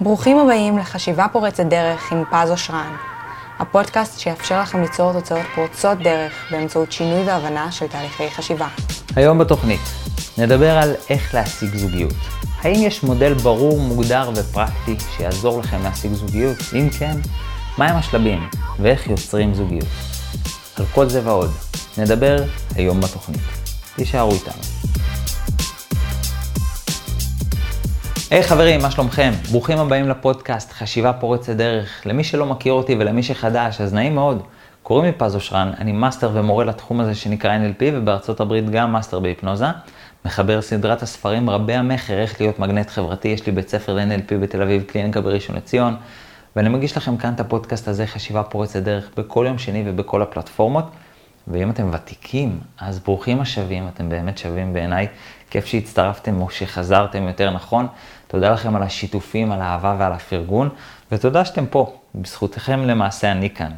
ברוכים הבאים לחשיבה פורצת דרך עם פז אושרן, הפודקאסט שיאפשר לכם ליצור תוצאות פורצות דרך באמצעות שינוי והבנה של תהליכי חשיבה. היום בתוכנית נדבר על איך להשיג זוגיות. האם יש מודל ברור, מוגדר ופרקטי שיעזור לכם להשיג זוגיות? אם כן, מהם השלבים ואיך יוצרים זוגיות? על כל זה ועוד נדבר היום בתוכנית. תישארו איתנו. היי hey, חברים, מה שלומכם? ברוכים הבאים לפודקאסט חשיבה פורצת דרך. למי שלא מכיר אותי ולמי שחדש, אז נעים מאוד. קוראים לי פז אושרן, אני מאסטר ומורה לתחום הזה שנקרא NLP ובארצות הברית גם מאסטר בהיפנוזה. מחבר סדרת הספרים רבי המכר, איך להיות מגנט חברתי, יש לי בית ספר ל-NLP בתל אביב, קליניקה בראשון לציון. ואני מגיש לכם כאן את הפודקאסט הזה, חשיבה פורצת דרך, בכל יום שני ובכל הפלטפורמות. ואם אתם ותיקים, אז ברוכים השבים, אתם באמת שווים בעיניי. כיף שהצטרפתם או שחזרתם יותר נכון. תודה לכם על השיתופים, על האהבה ועל הפרגון, ותודה שאתם פה. בזכותכם למעשה אני כאן,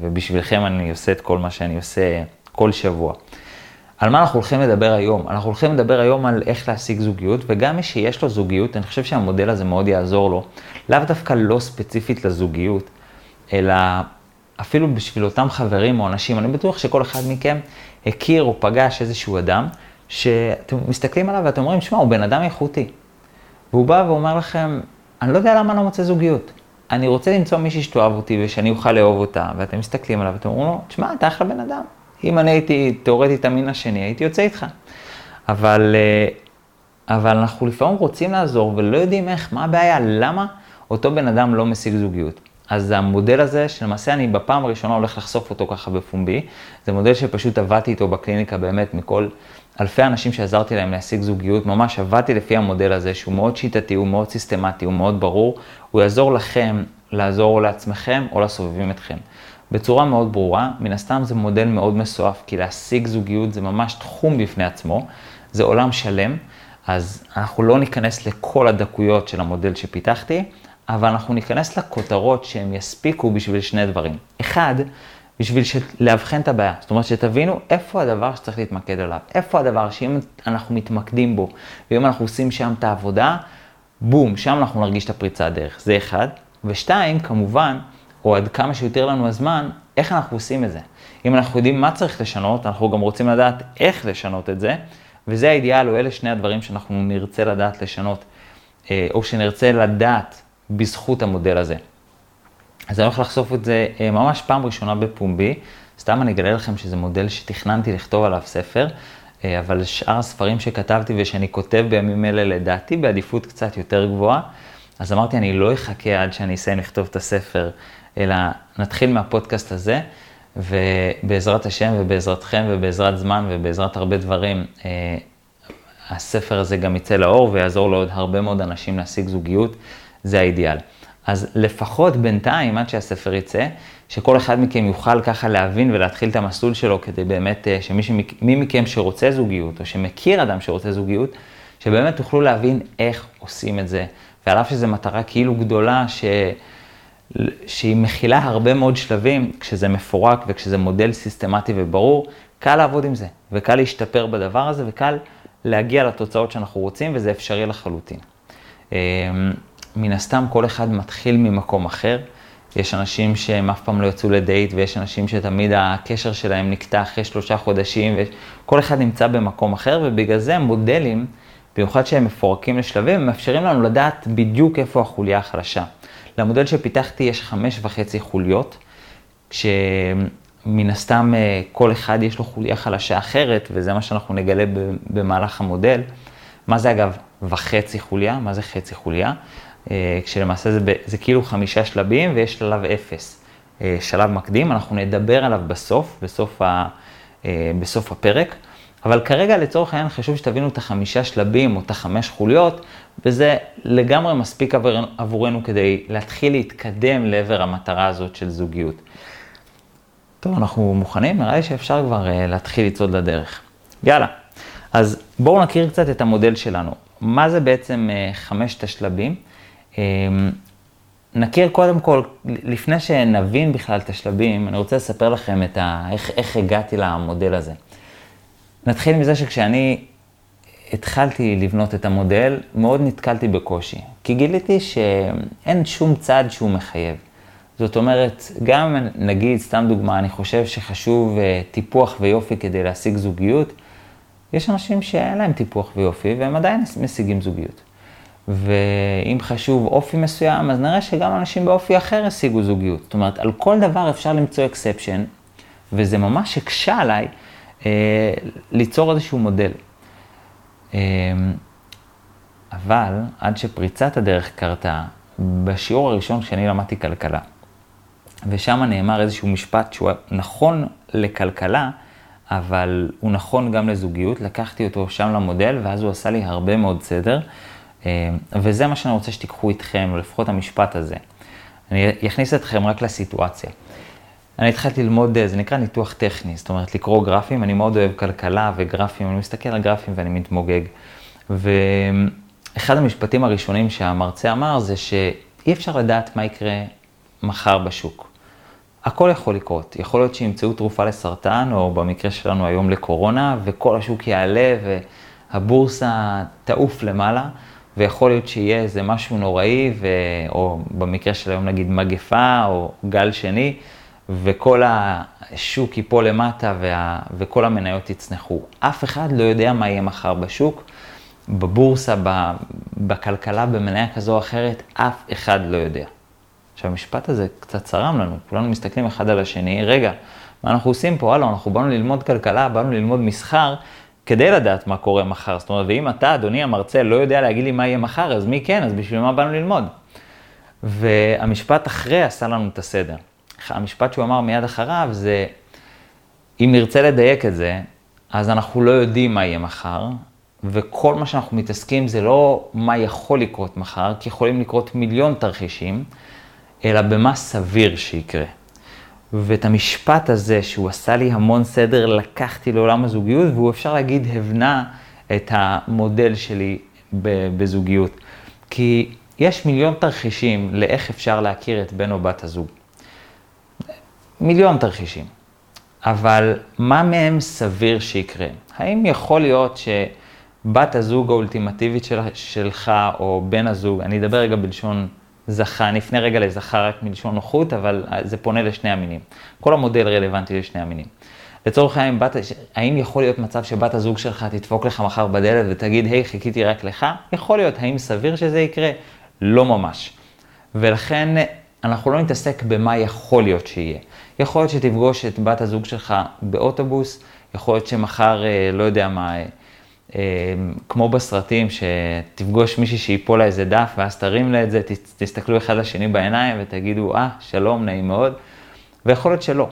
ובשבילכם אני עושה את כל מה שאני עושה כל שבוע. על מה אנחנו הולכים לדבר היום? אנחנו הולכים לדבר היום על איך להשיג זוגיות, וגם מי שיש לו זוגיות, אני חושב שהמודל הזה מאוד יעזור לו, לאו דווקא לא ספציפית לזוגיות, אלא אפילו בשביל אותם חברים או אנשים, אני בטוח שכל אחד מכם הכיר או פגש איזשהו אדם, שאתם מסתכלים עליו ואתם אומרים, שמע, הוא בן אדם איכותי. והוא בא ואומר לכם, אני לא יודע למה אני לא מוצא זוגיות. אני רוצה למצוא מישהי שתאהב אותי ושאני אוכל לאהוב אותה, ואתם מסתכלים עליו ואתם אומרים לו, תשמע, אתה אחלה בן אדם. אם אני הייתי תיאורטית המין השני, הייתי יוצא איתך. אבל, אה, אבל אנחנו לפעמים רוצים לעזור ולא יודעים איך, מה הבעיה, למה אותו בן אדם לא משיג זוגיות. אז המודל הזה, שלמעשה אני בפעם הראשונה הולך לחשוף אותו ככה בפומבי, זה מודל שפשוט עבדתי איתו בקליניקה באמת מכל אלפי אנשים שעזרתי להם להשיג זוגיות, ממש עבדתי לפי המודל הזה, שהוא מאוד שיטתי, הוא מאוד סיסטמטי, הוא מאוד ברור, הוא יעזור לכם לעזור לעצמכם או לסובבים אתכם. בצורה מאוד ברורה, מן הסתם זה מודל מאוד מסועף, כי להשיג זוגיות זה ממש תחום בפני עצמו, זה עולם שלם, אז אנחנו לא ניכנס לכל הדקויות של המודל שפיתחתי, אבל אנחנו ניכנס לכותרות שהם יספיקו בשביל שני דברים. אחד, בשביל לאבחן את הבעיה. זאת אומרת, שתבינו איפה הדבר שצריך להתמקד עליו. איפה הדבר שאם אנחנו מתמקדים בו, ואם אנחנו עושים שם את העבודה, בום, שם אנחנו נרגיש את הפריצת דרך. זה אחד. ושתיים, כמובן, או עד כמה שיותר לנו הזמן, איך אנחנו עושים את זה. אם אנחנו יודעים מה צריך לשנות, אנחנו גם רוצים לדעת איך לשנות את זה, וזה האידיאל, או אלה שני הדברים שאנחנו נרצה לדעת לשנות, אה, או שנרצה לדעת בזכות המודל הזה. אז אני הולך לחשוף את זה אה, ממש פעם ראשונה בפומבי. סתם אני אגלה לכם שזה מודל שתכננתי לכתוב עליו ספר, אה, אבל שאר הספרים שכתבתי ושאני כותב בימים אלה, לדעתי בעדיפות קצת יותר גבוהה. אז אמרתי, אני לא אחכה עד שאני אסיים לכתוב את הספר, אלא נתחיל מהפודקאסט הזה, ובעזרת השם ובעזרתכם ובעזרת זמן ובעזרת הרבה דברים, אה, הספר הזה גם יצא לאור ויעזור לעוד הרבה מאוד אנשים להשיג זוגיות, זה האידיאל. אז לפחות בינתיים, עד שהספר יצא, שכל אחד מכם יוכל ככה להבין ולהתחיל את המסלול שלו, כדי באמת אה, שמי מכם שרוצה זוגיות, או שמכיר אדם שרוצה זוגיות, שבאמת תוכלו להבין איך עושים את זה. ועל אף שזו מטרה כאילו גדולה, ש... שהיא מכילה הרבה מאוד שלבים, כשזה מפורק וכשזה מודל סיסטמטי וברור, קל לעבוד עם זה, וקל להשתפר בדבר הזה, וקל להגיע לתוצאות שאנחנו רוצים, וזה אפשרי לחלוטין. מן הסתם כל אחד מתחיל ממקום אחר. יש אנשים שהם אף פעם לא יצאו לדייט, ויש אנשים שתמיד הקשר שלהם נקטע אחרי שלושה חודשים, וכל אחד נמצא במקום אחר, ובגלל זה המודלים, במיוחד שהם מפורקים לשלבים, מאפשרים לנו לדעת בדיוק איפה החוליה החלשה. למודל שפיתחתי יש חמש וחצי חוליות, כשמן הסתם אה, כל אחד יש לו חוליה חלשה אחרת, וזה מה שאנחנו נגלה במהלך המודל. מה זה אגב וחצי חוליה? מה זה חצי חוליה? אה, כשלמעשה זה, זה כאילו חמישה שלבים ויש שלב אפס. אה, שלב מקדים, אנחנו נדבר עליו בסוף, בסוף, ה, אה, בסוף הפרק, אבל כרגע לצורך העניין חשוב שתבינו את החמישה שלבים או את החמש חוליות, וזה לגמרי מספיק עבור, עבורנו כדי להתחיל להתקדם לעבר המטרה הזאת של זוגיות. טוב, אנחנו מוכנים? נראה לי שאפשר כבר להתחיל לצעוד לדרך. יאללה, אז בואו נכיר קצת את המודל שלנו. מה זה בעצם חמשת השלבים? אמ, נכיר קודם כל, לפני שנבין בכלל את השלבים, אני רוצה לספר לכם את ה, איך, איך הגעתי למודל הזה. נתחיל מזה שכשאני התחלתי לבנות את המודל, מאוד נתקלתי בקושי. כי גיליתי שאין שום צעד שהוא מחייב. זאת אומרת, גם נגיד, סתם דוגמה, אני חושב שחשוב אה, טיפוח ויופי כדי להשיג זוגיות, יש אנשים שאין להם טיפוח ויופי והם עדיין משיגים זוגיות. ואם חשוב אופי מסוים, אז נראה שגם אנשים באופי אחר השיגו זוגיות. זאת אומרת, על כל דבר אפשר למצוא אקספשן, וזה ממש הקשה עליי אה, ליצור איזשהו מודל. אה, אבל עד שפריצת הדרך קרתה, בשיעור הראשון כשאני למדתי כלכלה, ושם נאמר איזשהו משפט שהוא נכון לכלכלה, אבל הוא נכון גם לזוגיות, לקחתי אותו שם למודל, ואז הוא עשה לי הרבה מאוד סדר, וזה מה שאני רוצה שתיקחו איתכם, לפחות המשפט הזה. אני אכניס אתכם רק לסיטואציה. אני התחלתי ללמוד, זה נקרא ניתוח טכני, זאת אומרת לקרוא גרפים, אני מאוד אוהב כלכלה וגרפים, אני מסתכל על גרפים ואני מתמוגג. ואחד המשפטים הראשונים שהמרצה אמר זה שאי אפשר לדעת מה יקרה מחר בשוק. הכל יכול לקרות. יכול להיות שימצאו תרופה לסרטן, או במקרה שלנו היום לקורונה, וכל השוק יעלה והבורסה תעוף למעלה, ויכול להיות שיהיה איזה משהו נוראי, ו... או במקרה של היום נגיד מגפה, או גל שני, וכל השוק ייפול למטה וה... וכל המניות יצנחו. אף אחד לא יודע מה יהיה מחר בשוק, בבורסה, בכלכלה, במניה כזו או אחרת, אף אחד לא יודע. עכשיו, המשפט הזה קצת צרם לנו, כולנו מסתכלים אחד על השני, רגע, מה אנחנו עושים פה? הלו, אנחנו באנו ללמוד כלכלה, באנו ללמוד מסחר, כדי לדעת מה קורה מחר. זאת אומרת, ואם אתה, אדוני המרצה, לא יודע להגיד לי מה יהיה מחר, אז מי כן? אז בשביל מה באנו ללמוד? והמשפט אחרי עשה לנו את הסדר. המשפט שהוא אמר מיד אחריו זה, אם נרצה לדייק את זה, אז אנחנו לא יודעים מה יהיה מחר, וכל מה שאנחנו מתעסקים זה לא מה יכול לקרות מחר, כי יכולים לקרות מיליון תרחישים, אלא במה סביר שיקרה. ואת המשפט הזה, שהוא עשה לי המון סדר, לקחתי לעולם הזוגיות, והוא אפשר להגיד הבנה את המודל שלי בזוגיות. כי יש מיליון תרחישים לאיך אפשר להכיר את בן או בת הזוג. מיליון תרחישים. אבל מה מהם סביר שיקרה? האם יכול להיות שבת הזוג האולטימטיבית של, שלך, או בן הזוג, אני אדבר רגע בלשון זכה, אני אפנה רגע לזכר רק מלשון נוחות, אבל זה פונה לשני המינים. כל המודל רלוונטי לשני המינים. לצורך העניין, האם יכול להיות מצב שבת הזוג שלך תדפוק לך מחר בדלת ותגיד, היי, חיכיתי רק לך? יכול להיות. האם סביר שזה יקרה? לא ממש. ולכן אנחנו לא נתעסק במה יכול להיות שיהיה. יכול להיות שתפגוש את בת הזוג שלך באוטובוס, יכול להיות שמחר, אה, לא יודע מה, אה, אה, כמו בסרטים, שתפגוש מישהי שיפול לה איזה דף, ואז תרים לה את זה, תסתכלו אחד לשני בעיניים ותגידו, אה, שלום, נעים מאוד, ויכול להיות שלא.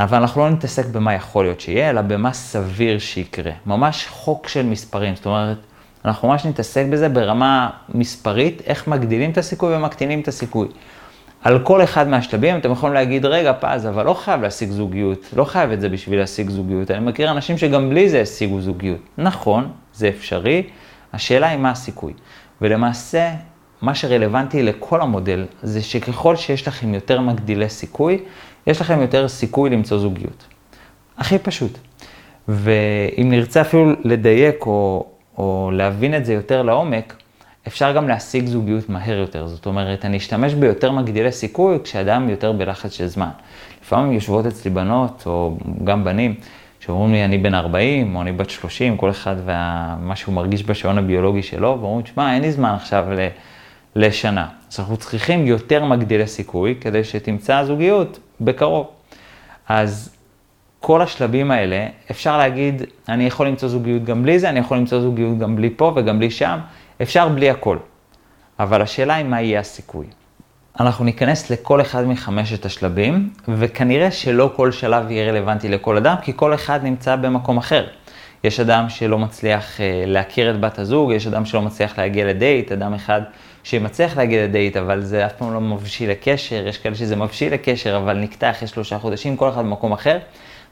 אבל אנחנו לא נתעסק במה יכול להיות שיהיה, אלא במה סביר שיקרה. ממש חוק של מספרים, זאת אומרת, אנחנו ממש נתעסק בזה ברמה מספרית, איך מגדילים את הסיכוי ומקטינים את הסיכוי. על כל אחד מהשלבים אתם יכולים להגיד, רגע, פז, אבל לא חייב להשיג זוגיות, לא חייב את זה בשביל להשיג זוגיות. אני מכיר אנשים שגם בלי זה השיגו זוגיות. נכון, זה אפשרי, השאלה היא מה הסיכוי. ולמעשה, מה שרלוונטי לכל המודל, זה שככל שיש לכם יותר מגדילי סיכוי, יש לכם יותר סיכוי למצוא זוגיות. הכי פשוט. ואם נרצה אפילו לדייק או, או להבין את זה יותר לעומק, אפשר גם להשיג זוגיות מהר יותר. זאת אומרת, אני אשתמש ביותר מגדילי סיכוי כשאדם יותר בלחץ של זמן. לפעמים יושבות אצלי בנות, או גם בנים, שאומרים לי, אני בן 40, או אני בת 30, כל אחד ומה שהוא מרגיש בשעון הביולוגי שלו, ואומרים, שמע, אין לי זמן עכשיו ל... לשנה. אז אנחנו צריכים יותר מגדילי סיכוי כדי שתמצא זוגיות בקרוב. אז כל השלבים האלה, אפשר להגיד, אני יכול למצוא זוגיות גם בלי זה, אני יכול למצוא זוגיות גם בלי פה וגם בלי שם. אפשר בלי הכל, אבל השאלה היא מה יהיה הסיכוי. אנחנו ניכנס לכל אחד מחמשת השלבים, וכנראה שלא כל שלב יהיה רלוונטי לכל אדם, כי כל אחד נמצא במקום אחר. יש אדם שלא מצליח אה, להכיר את בת הזוג, יש אדם שלא מצליח להגיע לדייט, אדם אחד שמצליח להגיע לדייט, אבל זה אף פעם לא מבשיל לקשר, יש כאלה שזה מבשיל לקשר, אבל נקטע אחרי שלושה חודשים, כל אחד במקום אחר.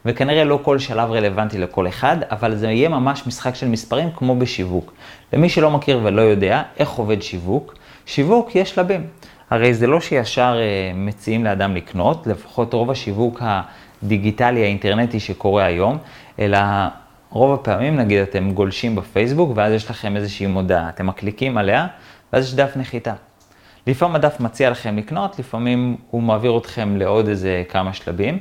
וכנראה לא כל שלב רלוונטי לכל אחד, אבל זה יהיה ממש משחק של מספרים כמו בשיווק. למי שלא מכיר ולא יודע איך עובד שיווק, שיווק יש שלבים. הרי זה לא שישר אה, מציעים לאדם לקנות, לפחות רוב השיווק הדיגיטלי האינטרנטי שקורה היום, אלא רוב הפעמים, נגיד, אתם גולשים בפייסבוק, ואז יש לכם איזושהי מודעה, אתם מקליקים עליה, ואז יש דף נחיתה. לפעמים הדף מציע לכם לקנות, לפעמים הוא מעביר אתכם לעוד איזה כמה שלבים.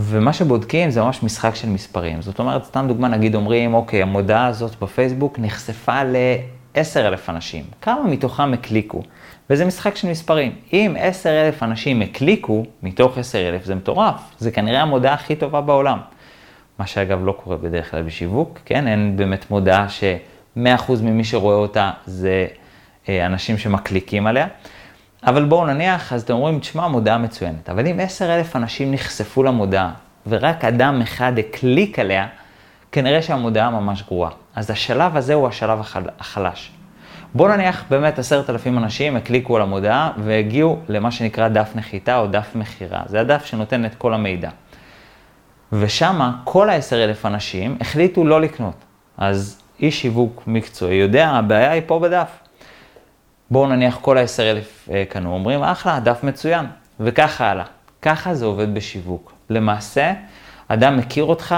ומה שבודקים זה ממש משחק של מספרים. זאת אומרת, סתם דוגמה, נגיד אומרים, אוקיי, המודעה הזאת בפייסבוק נחשפה ל-10,000 אנשים. כמה מתוכם הקליקו? וזה משחק של מספרים. אם 10,000 אנשים הקליקו מתוך 10,000, זה מטורף. זה כנראה המודעה הכי טובה בעולם. מה שאגב לא קורה בדרך כלל בשיווק, כן? אין באמת מודעה ש-100% ממי שרואה אותה זה אה, אנשים שמקליקים עליה. אבל בואו נניח, אז אתם אומרים, תשמע, מודעה מצוינת. אבל אם 10,000 אנשים נחשפו למודעה, ורק אדם אחד הקליק עליה, כנראה שהמודעה ממש גרועה. אז השלב הזה הוא השלב החלש. בואו נניח באמת עשרת אלפים אנשים הקליקו על המודעה והגיעו למה שנקרא דף נחיתה או דף מכירה. זה הדף שנותן את כל המידע. ושמה כל העשר אלף אנשים החליטו לא לקנות. אז איש שיווק מקצועי יודע, הבעיה היא פה בדף. בואו נניח כל העשר אלף אה, קנו, אומרים, אחלה, דף מצוין, וככה הלאה. ככה זה עובד בשיווק. למעשה, אדם מכיר אותך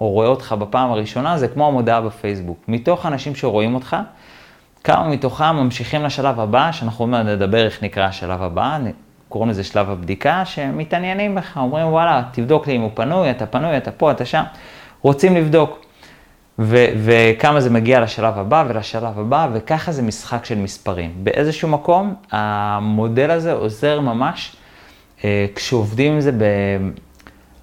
או רואה אותך בפעם הראשונה, זה כמו המודעה בפייסבוק. מתוך אנשים שרואים אותך, כמה מתוכם ממשיכים לשלב הבא, שאנחנו עוד נדבר איך נקרא השלב הבא, קוראים לזה שלב הבדיקה, שמתעניינים בך, אומרים וואלה, תבדוק לי אם הוא פנוי, אתה פנוי, אתה פה, אתה שם, רוצים לבדוק. ו- וכמה זה מגיע לשלב הבא ולשלב הבא, וככה זה משחק של מספרים. באיזשהו מקום, המודל הזה עוזר ממש אה, כשעובדים עם זה ב...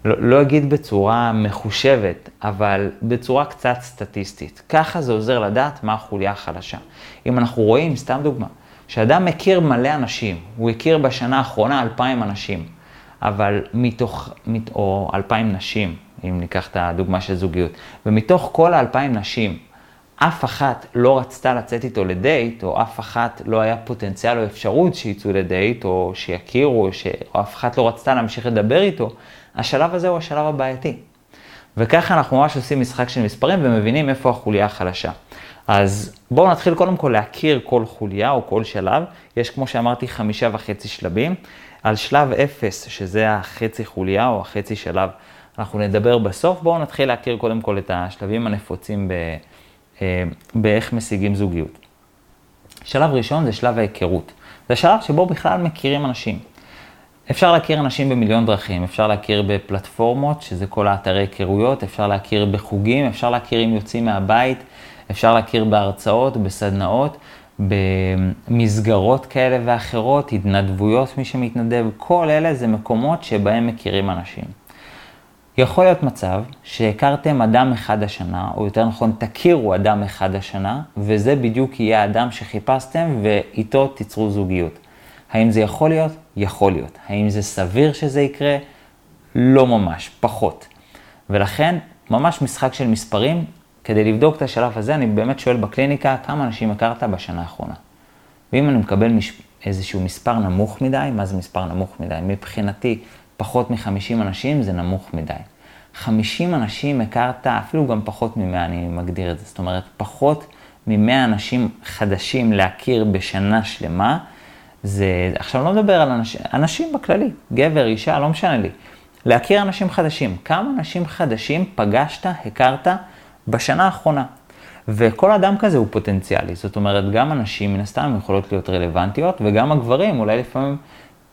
לא, לא אגיד בצורה מחושבת, אבל בצורה קצת סטטיסטית. ככה זה עוזר לדעת מה החוליה החלשה. אם אנחנו רואים, סתם דוגמה, שאדם מכיר מלא אנשים, הוא הכיר בשנה האחרונה אלפיים אנשים, אבל מתוך, או אלפיים נשים, אם ניקח את הדוגמה של זוגיות, ומתוך כל האלפיים נשים, אף אחת לא רצתה לצאת איתו לדייט, או אף אחת לא היה פוטנציאל או אפשרות שיצאו לדייט, או שיכירו, ש... או אף אחת לא רצתה להמשיך לדבר איתו, השלב הזה הוא השלב הבעייתי. וככה אנחנו ממש עושים משחק של מספרים ומבינים איפה החוליה החלשה. אז בואו נתחיל קודם כל להכיר כל חוליה או כל שלב. יש, כמו שאמרתי, חמישה וחצי שלבים. על שלב אפס, שזה החצי חוליה או החצי שלב, אנחנו נדבר בסוף. בואו נתחיל להכיר קודם כל את השלבים הנפוצים ב, אה, באיך משיגים זוגיות. שלב ראשון זה שלב ההיכרות. זה שלב שבו בכלל מכירים אנשים. אפשר להכיר אנשים במיליון דרכים, אפשר להכיר בפלטפורמות, שזה כל האתרי היכרויות, אפשר להכיר בחוגים, אפשר להכיר אם יוצאים מהבית, אפשר להכיר בהרצאות, בסדנאות, במסגרות כאלה ואחרות, התנדבויות מי שמתנדב, כל אלה זה מקומות שבהם מכירים אנשים. יכול להיות מצב שהכרתם אדם אחד השנה, או יותר נכון תכירו אדם אחד השנה, וזה בדיוק יהיה האדם שחיפשתם ואיתו תיצרו זוגיות. האם זה יכול להיות? יכול להיות. האם זה סביר שזה יקרה? לא ממש, פחות. ולכן, ממש משחק של מספרים, כדי לבדוק את השלב הזה, אני באמת שואל בקליניקה, כמה אנשים הכרת בשנה האחרונה? ואם אני מקבל מש... איזשהו מספר נמוך מדי, מה זה מספר נמוך מדי? מבחינתי, פחות מ-50 אנשים זה נמוך מדי. 50 אנשים הכרת, אפילו גם פחות מ-100, אני מגדיר את זה. זאת אומרת, פחות מ-100 אנשים חדשים להכיר בשנה שלמה, זה, עכשיו לא מדבר על אנשים, אנשים בכללי, גבר, אישה, לא משנה לי. להכיר אנשים חדשים. כמה אנשים חדשים פגשת, הכרת בשנה האחרונה? וכל אדם כזה הוא פוטנציאלי. זאת אומרת, גם אנשים מן הסתם יכולות להיות רלוונטיות, וגם הגברים, אולי לפעמים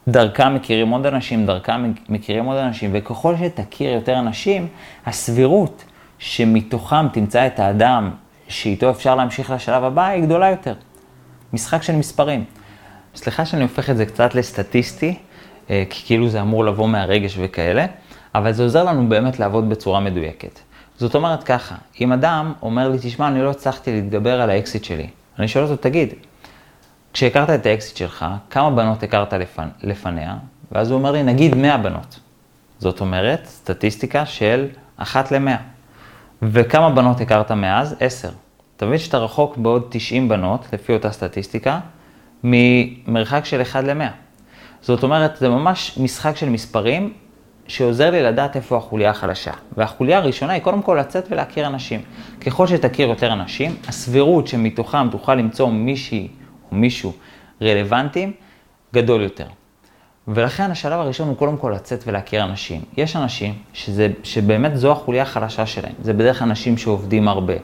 דרכם מכירים עוד אנשים, דרכם מכירים עוד אנשים, וככל שתכיר יותר אנשים, הסבירות שמתוכם תמצא את האדם שאיתו אפשר להמשיך לשלב הבא היא גדולה יותר. משחק של מספרים. סליחה שאני הופך את זה קצת לסטטיסטי, אה, כי כאילו זה אמור לבוא מהרגש וכאלה, אבל זה עוזר לנו באמת לעבוד בצורה מדויקת. זאת אומרת ככה, אם אדם אומר לי, תשמע, אני לא הצלחתי להתגבר על האקסיט שלי, אני שואל אותו, תגיד, כשהכרת את האקסיט שלך, כמה בנות הכרת לפנ... לפניה? ואז הוא אומר לי, נגיד 100 בנות. זאת אומרת, סטטיסטיקה של אחת ל-100. וכמה בנות הכרת מאז? 10. אתה מבין שאתה רחוק בעוד 90 בנות, לפי אותה סטטיסטיקה, ממרחק של 1 ל-100. זאת אומרת, זה ממש משחק של מספרים שעוזר לי לדעת איפה החוליה החלשה. והחוליה הראשונה היא קודם כל לצאת ולהכיר אנשים. ככל שתכיר יותר אנשים, הסבירות שמתוכם תוכל למצוא מישהי או מישהו רלוונטיים, גדול יותר. ולכן השלב הראשון הוא קודם כל לצאת ולהכיר אנשים. יש אנשים שזה, שבאמת זו החוליה החלשה שלהם. זה בדרך כלל אנשים שעובדים הרבה,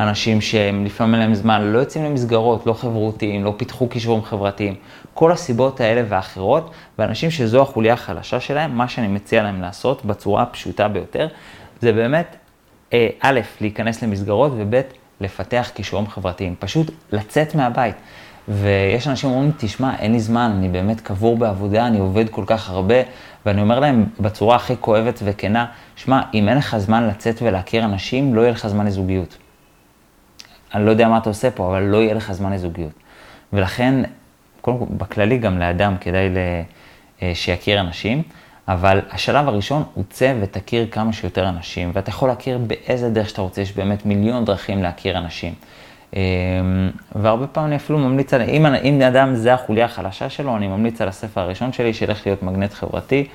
אנשים שהם לפעמים אין להם זמן, לא יוצאים למסגרות, לא חברותיים, לא פיתחו קישורים חברתיים. כל הסיבות האלה ואחרות, ואנשים שזו החוליה החלשה שלהם, מה שאני מציע להם לעשות בצורה הפשוטה ביותר, זה באמת, אה, א', להיכנס למסגרות, וב', לפתח קישורים חברתיים. פשוט לצאת מהבית. ויש אנשים שאומרים, תשמע, אין לי זמן, אני באמת קבור בעבודה, אני עובד כל כך הרבה, ואני אומר להם בצורה הכי כואבת וכנה, שמע, אם אין לך זמן לצאת ולהכיר אנשים, לא יהיה לך זמן לזוגיות. אני לא יודע מה אתה עושה פה, אבל לא יהיה לך זמן לזוגיות. ולכן, קודם כל, בכללי גם לאדם כדאי אה, שיכיר אנשים, אבל השלב הראשון הוא צא ותכיר כמה שיותר אנשים, ואתה יכול להכיר באיזה דרך שאתה רוצה, יש באמת מיליון דרכים להכיר אנשים. אמ, והרבה פעמים אני אפילו ממליץ על, אם, אם אדם זה החוליה החלשה שלו, אני ממליץ על הספר הראשון שלי, שילך להיות מגנט חברתי,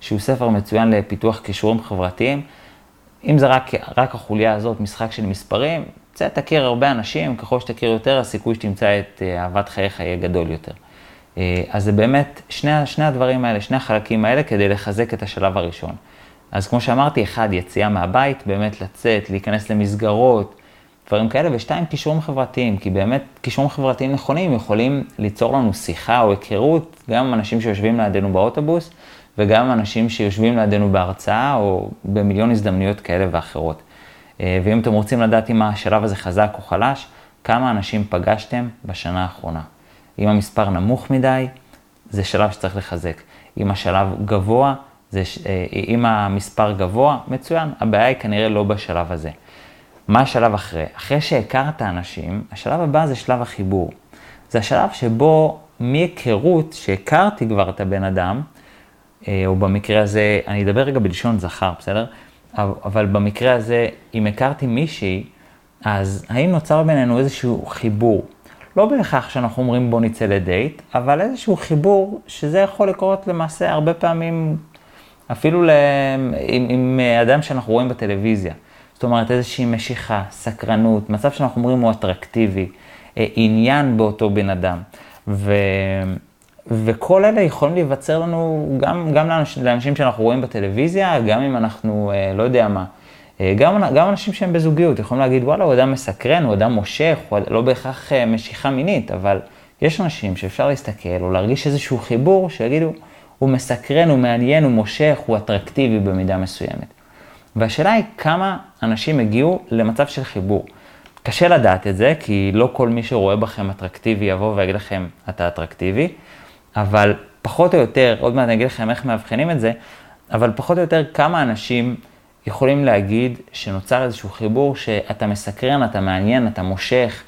שהוא ספר מצוין לפיתוח כישורים חברתיים. אם זה רק, רק החוליה הזאת, משחק של מספרים, צא, תכיר הרבה אנשים, ככל שתכיר יותר, הסיכוי שתמצא את אה, אהבת חייך יהיה גדול יותר. אה, אז זה באמת שני, שני הדברים האלה, שני החלקים האלה, כדי לחזק את השלב הראשון. אז כמו שאמרתי, אחד, יציאה מהבית, באמת לצאת, להיכנס למסגרות, דברים כאלה, ושתיים, קישורים חברתיים, כי באמת קישורים חברתיים נכונים יכולים ליצור לנו שיחה או היכרות, גם עם אנשים שיושבים לידינו באוטובוס, וגם עם אנשים שיושבים לידינו בהרצאה, או במיליון הזדמנויות כאלה ואחרות. אה, ואם אתם רוצים לדעת אם השלב הזה חזק או חלש, כמה אנשים פגשתם בשנה האחרונה. אם המספר נמוך מדי, זה שלב שצריך לחזק. אם השלב גבוה, זה, אה, אם המספר גבוה, מצוין, הבעיה היא כנראה לא בשלב הזה. מה השלב אחרי? אחרי שהכרת אנשים, השלב הבא זה שלב החיבור. זה השלב שבו מהיכרות, שהכרתי כבר את הבן אדם, אה, או במקרה הזה, אני אדבר רגע בלשון זכר, בסדר? אבל במקרה הזה, אם הכרתי מישהי, אז האם נוצר בינינו איזשהו חיבור? לא בהכרח שאנחנו אומרים בוא נצא לדייט, אבל איזשהו חיבור שזה יכול לקרות למעשה הרבה פעמים, אפילו עם, עם אדם שאנחנו רואים בטלוויזיה. זאת אומרת, איזושהי משיכה, סקרנות, מצב שאנחנו אומרים הוא אטרקטיבי, אה, עניין באותו בן אדם. ו... וכל אלה יכולים להיווצר לנו גם, גם לאנשים, לאנשים שאנחנו רואים בטלוויזיה, גם אם אנחנו, אה, לא יודע מה, אה, גם, גם אנשים שהם בזוגיות יכולים להגיד, וואלה, הוא אדם מסקרן, הוא אדם מושך, הוא לא בהכרח משיכה מינית, אבל יש אנשים שאפשר להסתכל או להרגיש איזשהו חיבור, שיגידו, הוא מסקרן, הוא מעניין, הוא מושך, הוא אטרקטיבי במידה מסוימת. והשאלה היא כמה אנשים הגיעו למצב של חיבור. קשה לדעת את זה, כי לא כל מי שרואה בכם אטרקטיבי יבוא ויגיד לכם, אתה אטרקטיבי, אבל פחות או יותר, עוד מעט אני אגיד לכם איך מאבחנים את זה, אבל פחות או יותר כמה אנשים יכולים להגיד שנוצר איזשהו חיבור שאתה מסקרן, אתה מעניין, אתה מושך,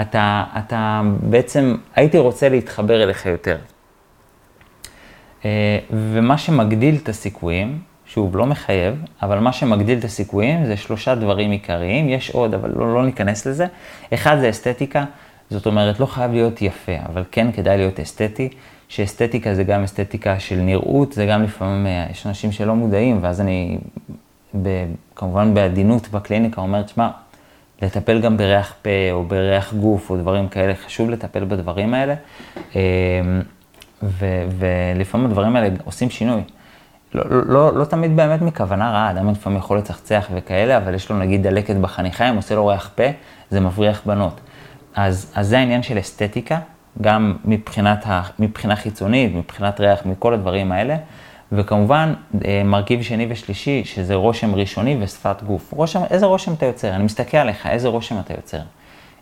אתה, אתה בעצם, הייתי רוצה להתחבר אליך יותר. אה, ומה שמגדיל את הסיכויים שוב, לא מחייב, אבל מה שמגדיל את הסיכויים זה שלושה דברים עיקריים, יש עוד, אבל לא, לא ניכנס לזה. אחד זה אסתטיקה, זאת אומרת, לא חייב להיות יפה, אבל כן כדאי להיות אסתטי, שאסתטיקה זה גם אסתטיקה של נראות, זה גם לפעמים, אה, יש אנשים שלא מודעים, ואז אני, ב, כמובן בעדינות בקליניקה, אומרת, שמע, לטפל גם בריח פה או בריח גוף או דברים כאלה, חשוב לטפל בדברים האלה, אה, ו, ולפעמים הדברים האלה עושים שינוי. לא, לא, לא תמיד באמת מכוונה רעה, אדם לפעמים יכול לצחצח וכאלה, אבל יש לו נגיד דלקת בחניכיים, עושה לו ריח פה, זה מבריח בנות. אז, אז זה העניין של אסתטיקה, גם מבחינת ה, מבחינה חיצונית, מבחינת ריח, מכל הדברים האלה. וכמובן, אה, מרכיב שני ושלישי, שזה רושם ראשוני ושפת גוף. רושם, איזה רושם אתה יוצר? אני מסתכל עליך, איזה רושם אתה יוצר?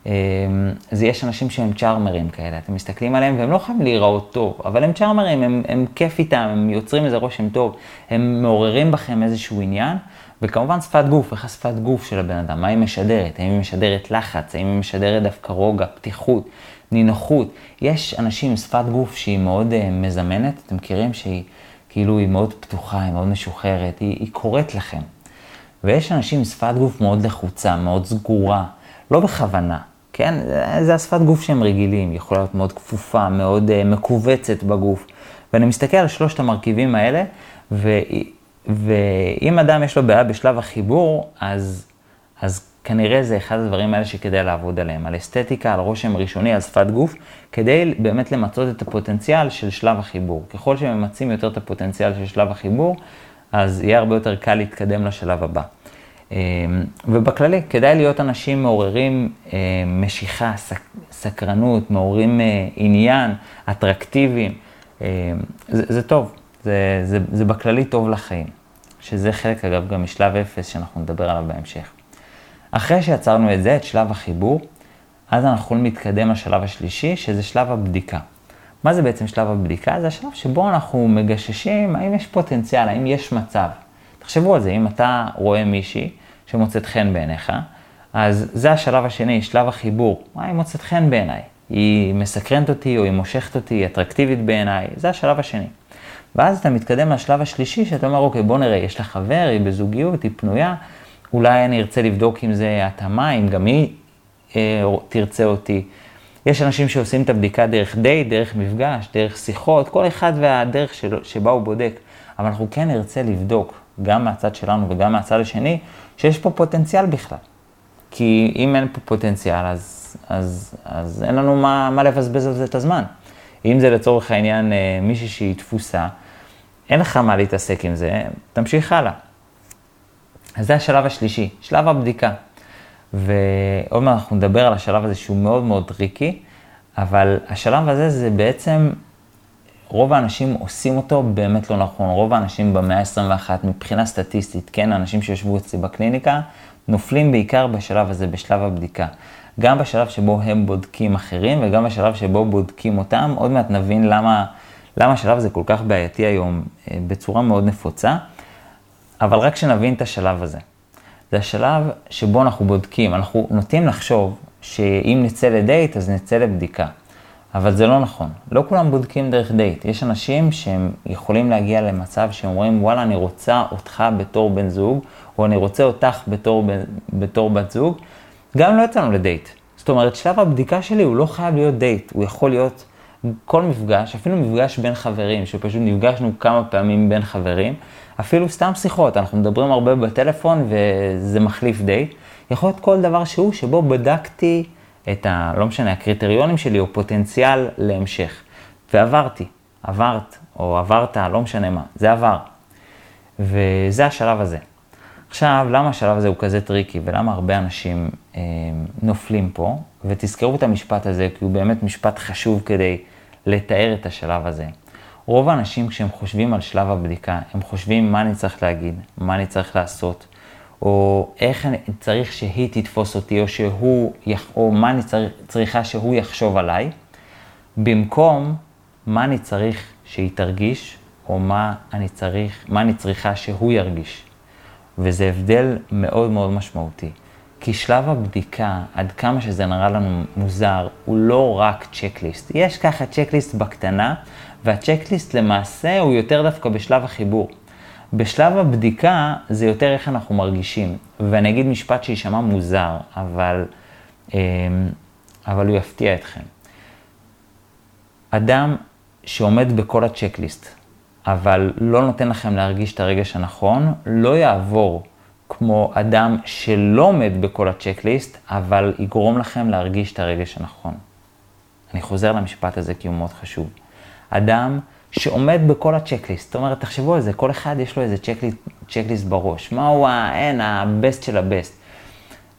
אז אמ, יש אנשים שהם צ'ארמרים כאלה, אתם מסתכלים עליהם והם לא חייבים להיראות טוב, אבל הם צ'ארמרים, הם, הם כיף איתם, הם יוצרים איזה רושם טוב, הם מעוררים בכם איזשהו עניין, וכמובן שפת גוף, איך השפת גוף של הבן אדם, מה היא משדרת, האם היא משדרת לחץ, האם היא משדרת דווקא רוגע, פתיחות, נינוחות. יש אנשים עם שפת גוף שהיא מאוד uh, מזמנת, אתם מכירים שהיא כאילו היא מאוד פתוחה, היא מאוד משוחררת, היא, היא קוראת לכם. ויש אנשים עם שפת גוף מאוד לחוצה, מאוד סגורה, לא בכוונה, כן? זה השפת גוף שהם רגילים, יכולה להיות מאוד כפופה, מאוד uh, מכווצת בגוף. ואני מסתכל על שלושת המרכיבים האלה, ו, ואם אדם יש לו בעיה בשלב החיבור, אז, אז כנראה זה אחד הדברים האלה שכדאי לעבוד עליהם, על אסתטיקה, על רושם ראשוני, על שפת גוף, כדי באמת למצות את הפוטנציאל של שלב החיבור. ככל שממצים יותר את הפוטנציאל של שלב החיבור, אז יהיה הרבה יותר קל להתקדם לשלב הבא. אמ, ובכללי, כדאי להיות אנשים מעוררים אה, משיכה, סקרנות, מעוררים אה, עניין, אטרקטיביים. זה, זה טוב, זה, זה, זה בכללי טוב לחיים, שזה חלק אגב גם משלב אפס שאנחנו נדבר עליו בהמשך. אחרי שיצרנו את זה, את שלב החיבור, אז אנחנו יכולים להתקדם לשלב השלישי, שזה שלב הבדיקה. מה זה בעצם שלב הבדיקה? זה השלב שבו אנחנו מגששים האם יש פוטנציאל, האם יש מצב. תחשבו על זה, אם אתה רואה מישהי שמוצאת חן בעיניך, אז זה השלב השני, שלב החיבור. מה היא מוצאת חן בעיניי? היא מסקרנת אותי או היא מושכת אותי, היא אטרקטיבית בעיניי, זה השלב השני. ואז אתה מתקדם לשלב השלישי, שאתה אומר, אוקיי, בוא נראה, יש לה חבר, היא בזוגיות, היא פנויה, אולי אני ארצה לבדוק אם זה התאמה, אם גם היא אה, תרצה אותי. יש אנשים שעושים את הבדיקה דרך דייט, דרך מפגש, דרך שיחות, כל אחד והדרך של, שבה הוא בודק. אבל אנחנו כן נרצה לבדוק, גם מהצד שלנו וגם מהצד השני, שיש פה פוטנציאל בכלל. כי אם אין פה פוטנציאל, אז, אז, אז אין לנו מה, מה לבזבז על זה את הזמן. אם זה לצורך העניין אה, מישהי שהיא תפוסה, אין לך מה להתעסק עם זה, תמשיך הלאה. אז זה השלב השלישי, שלב הבדיקה. ועוד מעט אנחנו נדבר על השלב הזה שהוא מאוד מאוד טריקי, אבל השלב הזה זה בעצם, רוב האנשים עושים אותו באמת לא נכון. רוב האנשים במאה ה-21 מבחינה סטטיסטית, כן, האנשים שיושבו אצלי בקליניקה, נופלים בעיקר בשלב הזה, בשלב הבדיקה. גם בשלב שבו הם בודקים אחרים וגם בשלב שבו בודקים אותם. עוד מעט נבין למה, למה השלב הזה כל כך בעייתי היום אה, בצורה מאוד נפוצה. אבל רק שנבין את השלב הזה. זה השלב שבו אנחנו בודקים, אנחנו נוטים לחשוב שאם נצא לדייט אז נצא לבדיקה. אבל זה לא נכון, לא כולם בודקים דרך דייט. יש אנשים שהם יכולים להגיע למצב שהם אומרים, וואלה, אני רוצה אותך בתור בן זוג, או אני רוצה אותך בתור, בתור בת זוג, גם לא יצאנו לדייט. זאת אומרת, שלב הבדיקה שלי הוא לא חייב להיות דייט, הוא יכול להיות כל מפגש, אפילו מפגש בין חברים, שפשוט נפגשנו כמה פעמים בין חברים, אפילו סתם שיחות, אנחנו מדברים הרבה בטלפון וזה מחליף די. יכול להיות כל דבר שהוא שבו בדקתי את ה... לא משנה, הקריטריונים שלי או פוטנציאל להמשך. ועברתי, עברת או עברת, לא משנה מה, זה עבר. וזה השלב הזה. עכשיו, למה השלב הזה הוא כזה טריקי ולמה הרבה אנשים אה, נופלים פה? ותזכרו את המשפט הזה, כי הוא באמת משפט חשוב כדי לתאר את השלב הזה. רוב האנשים כשהם חושבים על שלב הבדיקה, הם חושבים מה אני צריך להגיד, מה אני צריך לעשות, או איך אני צריך שהיא תתפוס אותי, או, שהוא, או מה אני צריכה שהוא יחשוב עליי, במקום מה אני צריך שהיא תרגיש, או מה אני, צריך, מה אני צריכה שהוא ירגיש. וזה הבדל מאוד מאוד משמעותי. כי שלב הבדיקה, עד כמה שזה נראה לנו מוזר, הוא לא רק צ'קליסט. יש ככה צ'קליסט בקטנה, והצ'קליסט למעשה הוא יותר דווקא בשלב החיבור. בשלב הבדיקה זה יותר איך אנחנו מרגישים. ואני אגיד משפט שיישמע מוזר, אבל, אמ, אבל הוא יפתיע אתכם. אדם שעומד בכל הצ'קליסט, אבל לא נותן לכם להרגיש את הרגש הנכון, לא יעבור כמו אדם שלא עומד בכל הצ'קליסט, אבל יגרום לכם להרגיש את הרגש הנכון. אני חוזר למשפט הזה כי הוא מאוד חשוב. אדם שעומד בכל הצ'קליסט, זאת אומרת, תחשבו על זה, כל אחד יש לו איזה צ'קליסט, צ'קליסט בראש. מהו אין, הבסט של הבסט.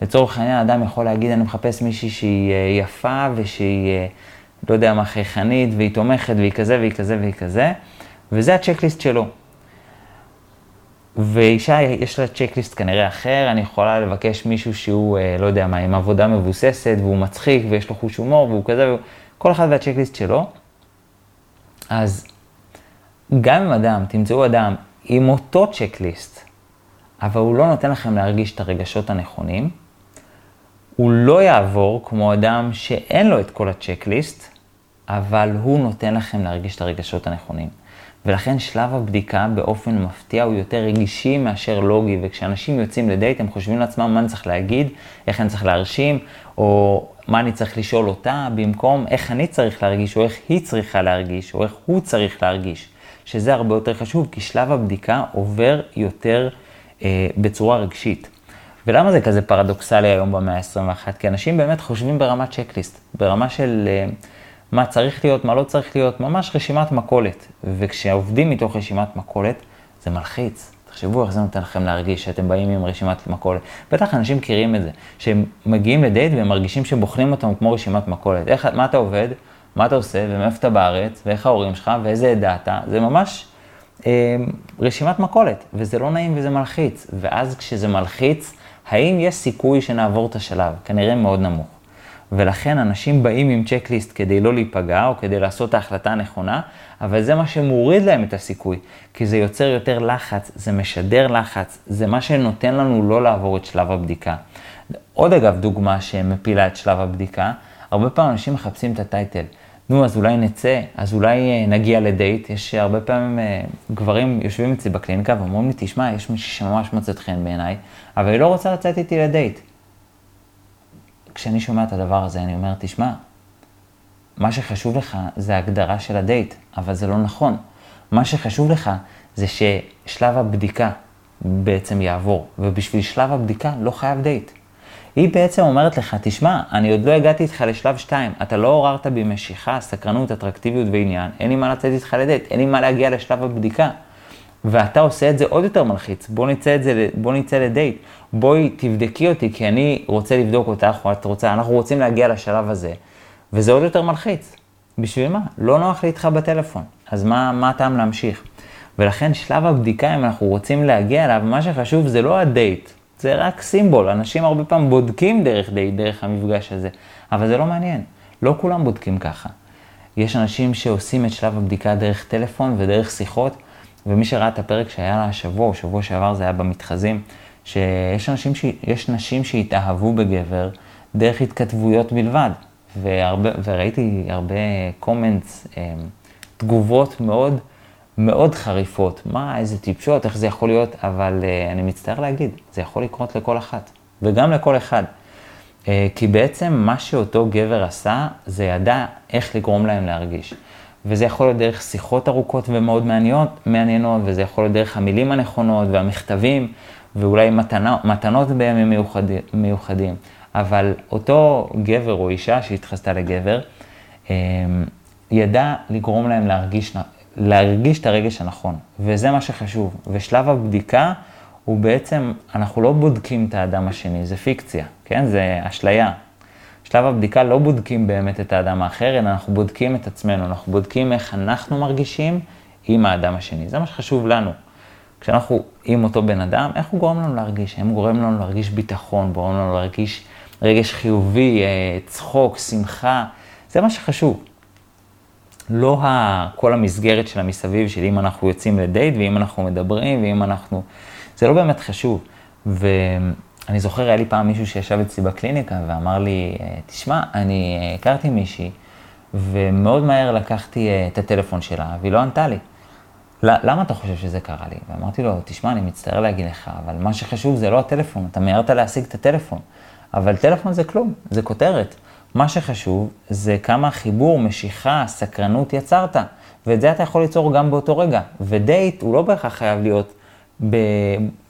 לצורך העניין, אדם יכול להגיד, אני מחפש מישהי שהיא אה, יפה ושהיא, אה, לא יודע מה, חייכנית, והיא תומכת, והיא כזה, והיא כזה, והיא כזה, וזה הצ'קליסט שלו. ואישה יש לה צ'קליסט כנראה אחר, אני יכולה לבקש מישהו שהוא, אה, לא יודע מה, עם עבודה מבוססת, והוא מצחיק, ויש לו חוש הומור, והוא כזה, כל אחד והצ'קליסט שלו. אז גם אם אדם, תמצאו אדם עם אותו צ'קליסט, אבל הוא לא נותן לכם להרגיש את הרגשות הנכונים, הוא לא יעבור כמו אדם שאין לו את כל הצ'קליסט, אבל הוא נותן לכם להרגיש את הרגשות הנכונים. ולכן שלב הבדיקה באופן מפתיע הוא יותר רגישי מאשר לוגי, וכשאנשים יוצאים לדייט הם חושבים לעצמם מה אני צריך להגיד, איך אני צריך להרשים, או מה אני צריך לשאול אותה, במקום איך אני צריך להרגיש, או איך היא צריכה להרגיש, או איך הוא צריך להרגיש, שזה הרבה יותר חשוב, כי שלב הבדיקה עובר יותר אה, בצורה רגשית. ולמה זה כזה פרדוקסלי היום במאה ה-21? כי אנשים באמת חושבים ברמת צ'קליסט, ברמה של uh, מה צריך להיות, מה לא צריך להיות, ממש רשימת מכולת. וכשעובדים מתוך רשימת מכולת, זה מלחיץ. תחשבו איך זה נותן לכם להרגיש שאתם באים עם רשימת מכולת. בטח אנשים מכירים את זה, שהם מגיעים לדייט והם מרגישים שבוחנים אותם כמו רשימת מכולת. איך, מה אתה עובד, מה אתה עושה, ומאיפה אתה בארץ, ואיך ההורים שלך, ואיזה עדה אתה, זה ממש אה, רשימת מכולת, וזה לא נעים וזה מלחיץ. ואז כשזה מלחיץ, האם יש סיכוי שנעבור את השלב? כנראה מאוד נמוך. ולכן אנשים באים עם צ'קליסט כדי לא להיפגע או כדי לעשות את ההחלטה הנכונה, אבל זה מה שמוריד להם את הסיכוי, כי זה יוצר יותר לחץ, זה משדר לחץ, זה מה שנותן לנו לא לעבור את שלב הבדיקה. עוד אגב דוגמה שמפילה את שלב הבדיקה, הרבה פעמים אנשים מחפשים את הטייטל. נו, אז אולי נצא, אז אולי אה, נגיע לדייט. יש הרבה פעמים אה, גברים יושבים אצלי בקליניקה ואומרים לי, תשמע, יש מישהי שממש מוצאת חן בעיניי, אבל היא לא רוצה לצאת איתי לדייט. כשאני שומע את הדבר הזה, אני אומר, תשמע, מה שחשוב לך זה ההגדרה של הדייט, אבל זה לא נכון. מה שחשוב לך זה ששלב הבדיקה בעצם יעבור, ובשביל שלב הבדיקה לא חייב דייט. היא בעצם אומרת לך, תשמע, אני עוד לא הגעתי איתך לשלב 2, אתה לא עוררת בי משיכה, סקרנות, אטרקטיביות ועניין, אין לי מה לצאת איתך לדייט, אין לי מה להגיע לשלב הבדיקה. ואתה עושה את זה עוד יותר מלחיץ, בוא נצא, את זה, בוא נצא לדייט, בואי תבדקי אותי, כי אני רוצה לבדוק אותך, או את רוצה, אנחנו רוצים להגיע לשלב הזה, וזה עוד יותר מלחיץ. בשביל מה? לא נוח לי איתך בטלפון, אז מה, מה הטעם להמשיך? ולכן שלב הבדיקה, אם אנחנו רוצים להגיע אליו, מה שחשוב זה לא הדייט, זה רק סימבול. אנשים הרבה פעמים בודקים דרך דייט, דרך המפגש הזה, אבל זה לא מעניין. לא כולם בודקים ככה. יש אנשים שעושים את שלב הבדיקה דרך טלפון ודרך שיחות, ומי שראה את הפרק שהיה לה השבוע, או שבוע שעבר זה היה במתחזים, שיש אנשים, ש... יש נשים שהתאהבו בגבר דרך התכתבויות בלבד. והרבה, וראיתי הרבה קומנטס, אה, תגובות מאוד מאוד חריפות. מה, איזה טיפשות, איך זה יכול להיות, אבל uh, אני מצטער להגיד, זה יכול לקרות לכל אחת, וגם לכל אחד. Uh, כי בעצם מה שאותו גבר עשה, זה ידע איך לגרום להם להרגיש. וזה יכול להיות דרך שיחות ארוכות ומאוד מעניינות, מעניינות וזה יכול להיות דרך המילים הנכונות והמכתבים, ואולי מתנה, מתנות בימים מיוחד, מיוחדים. אבל אותו גבר או אישה שהתחסתה לגבר, um, ידע לגרום להם להרגיש להרגיש את הרגש הנכון, וזה מה שחשוב. ושלב הבדיקה הוא בעצם, אנחנו לא בודקים את האדם השני, זה פיקציה, כן? זה אשליה. שלב הבדיקה לא בודקים באמת את האדם האחר, אלא אנחנו בודקים את עצמנו, אנחנו בודקים איך אנחנו מרגישים עם האדם השני. זה מה שחשוב לנו. כשאנחנו עם אותו בן אדם, איך הוא גורם לנו להרגיש? האם הוא גורם לנו להרגיש ביטחון, גורם לנו להרגיש רגש חיובי, אה, צחוק, שמחה, זה מה שחשוב. לא כל המסגרת של המסביב של אם אנחנו יוצאים לדייט ואם אנחנו מדברים ואם אנחנו... זה לא באמת חשוב. ואני זוכר, היה לי פעם מישהו שישב אצלי בקליניקה ואמר לי, תשמע, אני הכרתי מישהי ומאוד מהר לקחתי אה, את הטלפון שלה והיא לא ענתה לי. למה אתה חושב שזה קרה לי? ואמרתי לו, תשמע, אני מצטער להגיד לך, אבל מה שחשוב זה לא הטלפון, אתה מיהרת להשיג את הטלפון. אבל טלפון זה כלום, זה כותרת. מה שחשוב זה כמה חיבור, משיכה, סקרנות יצרת, ואת זה אתה יכול ליצור גם באותו רגע. ודייט הוא לא בהכרח חייב להיות ב...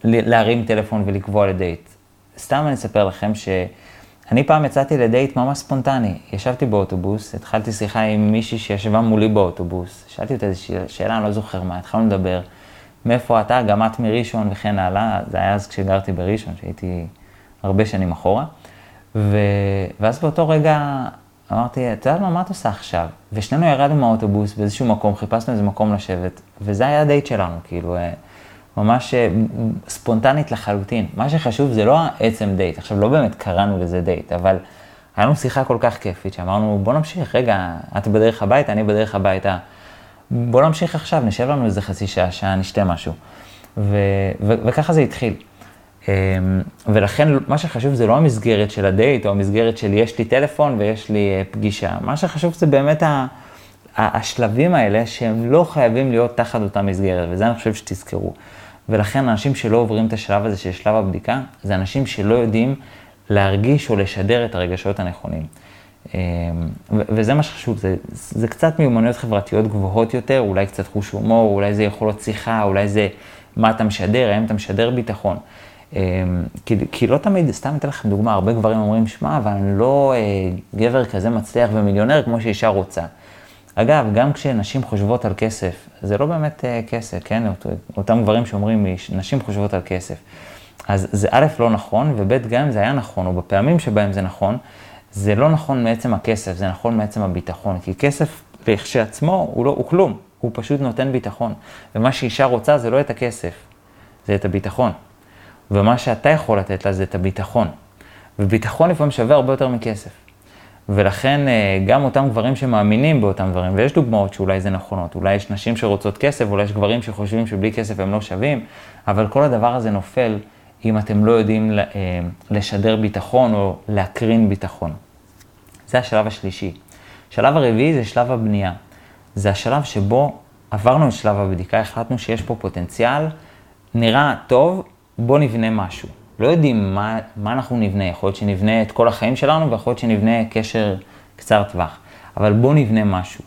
להרים טלפון ולקבוע לדייט. סתם אני אספר לכם שאני פעם יצאתי לדייט ממש ספונטני. ישבתי באוטובוס, התחלתי שיחה עם מישהי שישבה מולי באוטובוס, שאלתי אותה איזושהי שאלה, אני לא זוכר מה, התחלנו לדבר. מאיפה אתה? גם את מראשון וכן הלאה. זה היה אז כשגרתי בראשון, שהייתי הרבה שנים אחורה. ו... ואז באותו רגע אמרתי, את יודעת מה, מה את עושה עכשיו? ושנינו ירדנו מהאוטובוס באיזשהו מקום, חיפשנו איזה מקום לשבת, וזה היה הדייט שלנו, כאילו, אה, ממש אה, ספונטנית לחלוטין. מה שחשוב זה לא העצם דייט, עכשיו לא באמת קראנו לזה דייט, אבל היה לנו שיחה כל כך כיפית, שאמרנו, בוא נמשיך, רגע, את בדרך הביתה, אני בדרך הביתה, בוא נמשיך עכשיו, נשב לנו איזה חצי שעה, שעה, נשתה משהו. ו- ו- וככה זה התחיל. אמ, ולכן מה שחשוב זה לא המסגרת של הדייט, או המסגרת של יש לי טלפון ויש לי אה, פגישה. מה שחשוב זה באמת השלבים האלה שהם לא חייבים להיות תחת אותה מסגרת, וזה אני חושב שתזכרו. ולכן אנשים שלא עוברים את השלב הזה של שלב הבדיקה, זה אנשים שלא יודעים להרגיש או לשדר את הרגשות הנכונים. אמ, וזה מה שחשוב, זה, זה קצת מיומנויות חברתיות גבוהות יותר, אולי קצת חוש הומור, אולי זה יכול להיות שיחה, אולי זה מה אתה משדר, האם אתה משדר ביטחון. כי, כי לא תמיד, סתם אתן לכם דוגמה, הרבה גברים אומרים, שמע, אבל אני לא אה, גבר כזה מצליח ומיליונר כמו שאישה רוצה. אגב, גם כשנשים חושבות על כסף, זה לא באמת אה, כסף, כן? אותם גברים שאומרים, נשים חושבות על כסף. אז זה א', לא נכון, וב', גם אם זה היה נכון, או בפעמים שבהם זה נכון, זה לא נכון מעצם הכסף, זה נכון מעצם הביטחון. כי כסף כשעצמו הוא, לא, הוא כלום, הוא פשוט נותן ביטחון. ומה שאישה רוצה זה לא את הכסף, זה את הביטחון. ומה שאתה יכול לתת לה זה את הביטחון. וביטחון לפעמים שווה הרבה יותר מכסף. ולכן אה, גם אותם גברים שמאמינים באותם דברים, ויש דוגמאות שאולי זה נכונות, אולי יש נשים שרוצות כסף, אולי יש גברים שחושבים שבלי כסף הם לא שווים, אבל כל הדבר הזה נופל אם אתם לא יודעים אה, לשדר ביטחון או להקרין ביטחון. זה השלב השלישי. השלב הרביעי זה שלב הבנייה. זה השלב שבו עברנו את שלב הבדיקה, החלטנו שיש פה פוטנציאל, נראה טוב, בוא נבנה משהו. לא יודעים מה, מה אנחנו נבנה, יכול להיות שנבנה את כל החיים שלנו ויכול להיות שנבנה קשר קצר טווח, אבל בוא נבנה משהו.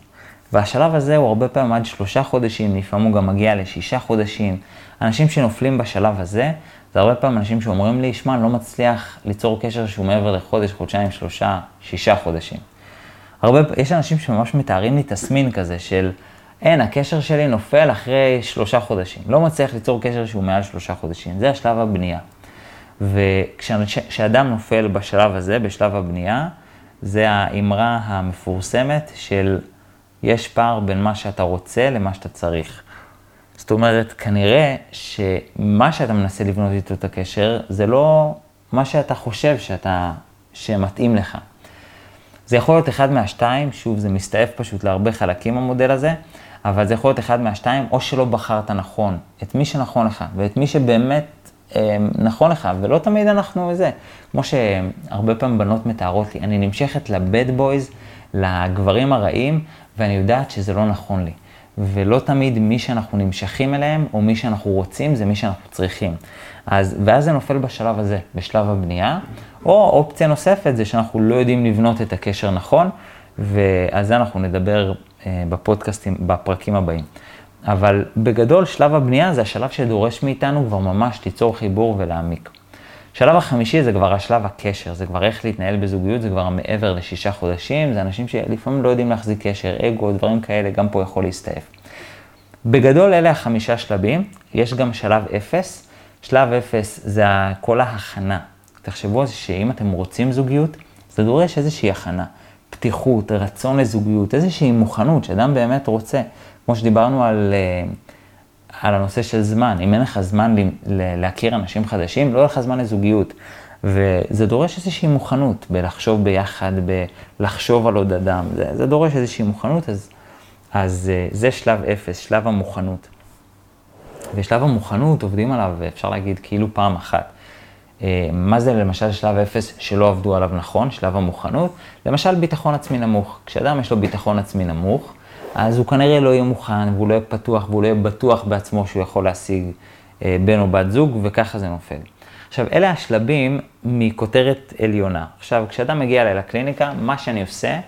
והשלב הזה הוא הרבה פעמים עד שלושה חודשים, לפעמים הוא גם מגיע לשישה חודשים. אנשים שנופלים בשלב הזה, זה הרבה פעמים אנשים שאומרים לי, שמע, אני לא מצליח ליצור קשר שהוא מעבר לחודש, חודשיים, שלושה, שישה חודשים. הרבה, יש אנשים שממש מתארים לי תסמין כזה של, אין, הקשר שלי נופל אחרי שלושה חודשים. לא מצליח ליצור קשר שהוא מעל שלושה חודשים. זה השלב הבנייה. וכשאדם נופל בשלב הזה, בשלב הבנייה, זה האמרה המפורסמת של יש פער בין מה שאתה רוצה למה שאתה צריך. זאת אומרת, כנראה שמה שאתה מנסה לבנות איתו את הקשר, זה לא מה שאתה חושב שאתה, שמתאים לך. זה יכול להיות אחד מהשתיים, שוב, זה מסתעף פשוט להרבה חלקים המודל הזה, אבל זה יכול להיות אחד מהשתיים, או שלא בחרת נכון, את מי שנכון לך, ואת מי שבאמת אה, נכון לך, ולא תמיד אנחנו זה. כמו שהרבה פעמים בנות מתארות לי, אני נמשכת לבד בויז, לגברים הרעים, ואני יודעת שזה לא נכון לי. ולא תמיד מי שאנחנו נמשכים אליהם, או מי שאנחנו רוצים, זה מי שאנחנו צריכים. אז, ואז זה נופל בשלב הזה, בשלב הבנייה, או אופציה נוספת זה שאנחנו לא יודעים לבנות את הקשר נכון, ועל זה אנחנו נדבר בפודקאסטים, בפרקים הבאים. אבל בגדול, שלב הבנייה זה השלב שדורש מאיתנו כבר ממש ליצור חיבור ולהעמיק. שלב החמישי זה כבר השלב הקשר, זה כבר איך להתנהל בזוגיות, זה כבר מעבר לשישה חודשים, זה אנשים שלפעמים לא יודעים להחזיק קשר, אגו, דברים כאלה, גם פה יכול להסתעף. בגדול אלה החמישה שלבים, יש גם שלב אפס, שלב אפס זה כל ההכנה. תחשבו שאם אתם רוצים זוגיות, זה דורש איזושהי הכנה, פתיחות, רצון לזוגיות, איזושהי מוכנות, שאדם באמת רוצה. כמו שדיברנו על, אה, על הנושא של זמן, אם אין לך זמן להכיר אנשים חדשים, לא יהיה לך זמן לזוגיות. וזה דורש איזושהי מוכנות בלחשוב ביחד, בלחשוב על עוד אדם, זה, זה דורש איזושהי מוכנות, אז, אז אה, זה שלב אפס, שלב המוכנות. ושלב המוכנות עובדים עליו, אפשר להגיד, כאילו פעם אחת. אה, מה זה למשל שלב אפס שלא עבדו עליו נכון, שלב המוכנות? למשל ביטחון עצמי נמוך. כשאדם יש לו ביטחון עצמי נמוך, אז הוא כנראה לא יהיה מוכן, והוא לא יהיה פתוח, והוא לא יהיה בטוח בעצמו שהוא יכול להשיג אה, בן או בת זוג, וככה זה נופל. עכשיו, אלה השלבים מכותרת עליונה. עכשיו, כשאדם מגיע אליי לקליניקה, מה שאני עושה,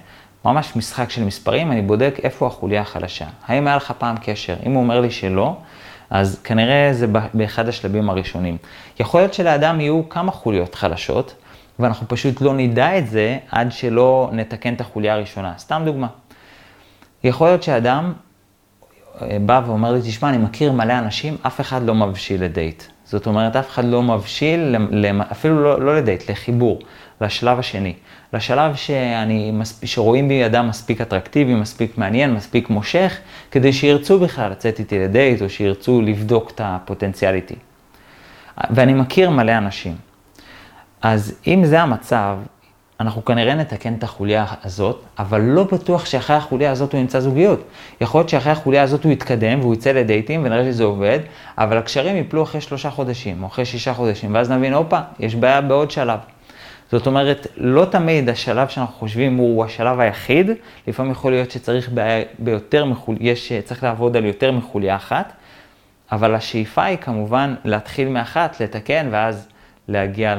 ממש משחק של מספרים, אני בודק איפה החוליה החלשה. האם היה לך פעם קשר? אם הוא אומר לי שלא, אז כנראה זה באחד השלבים הראשונים. יכול להיות שלאדם יהיו כמה חוליות חלשות, ואנחנו פשוט לא נדע את זה עד שלא נתקן את החוליה הראשונה. סתם דוגמה. יכול להיות שאדם אה, בא ואומר לי, תשמע, אני מכיר מלא אנשים, אף אחד לא מבשיל לדייט. זאת אומרת, אף אחד לא מבשיל, אפילו לא, לא לדייט, לחיבור, לשלב השני. לשלב שאני, שרואים בי אדם מספיק אטרקטיבי, מספיק מעניין, מספיק מושך, כדי שירצו בכלל לצאת איתי לדייט, או שירצו לבדוק את הפוטנציאל איתי. ואני מכיר מלא אנשים. אז אם זה המצב, אנחנו כנראה נתקן את החוליה הזאת, אבל לא בטוח שאחרי החוליה הזאת הוא ימצא זוגיות. יכול להיות שאחרי החוליה הזאת הוא יתקדם והוא יצא לדייטים ונראה שזה עובד, אבל הקשרים יפלו אחרי שלושה חודשים או אחרי שישה חודשים, ואז נבין, הופה, יש בעיה בעוד שלב. זאת אומרת, לא תמיד השלב שאנחנו חושבים הוא השלב היחיד, לפעמים יכול להיות שצריך ביותר מחוליה, יש, צריך לעבוד על יותר מחוליה אחת, אבל השאיפה היא כמובן להתחיל מאחת, לתקן, ואז להגיע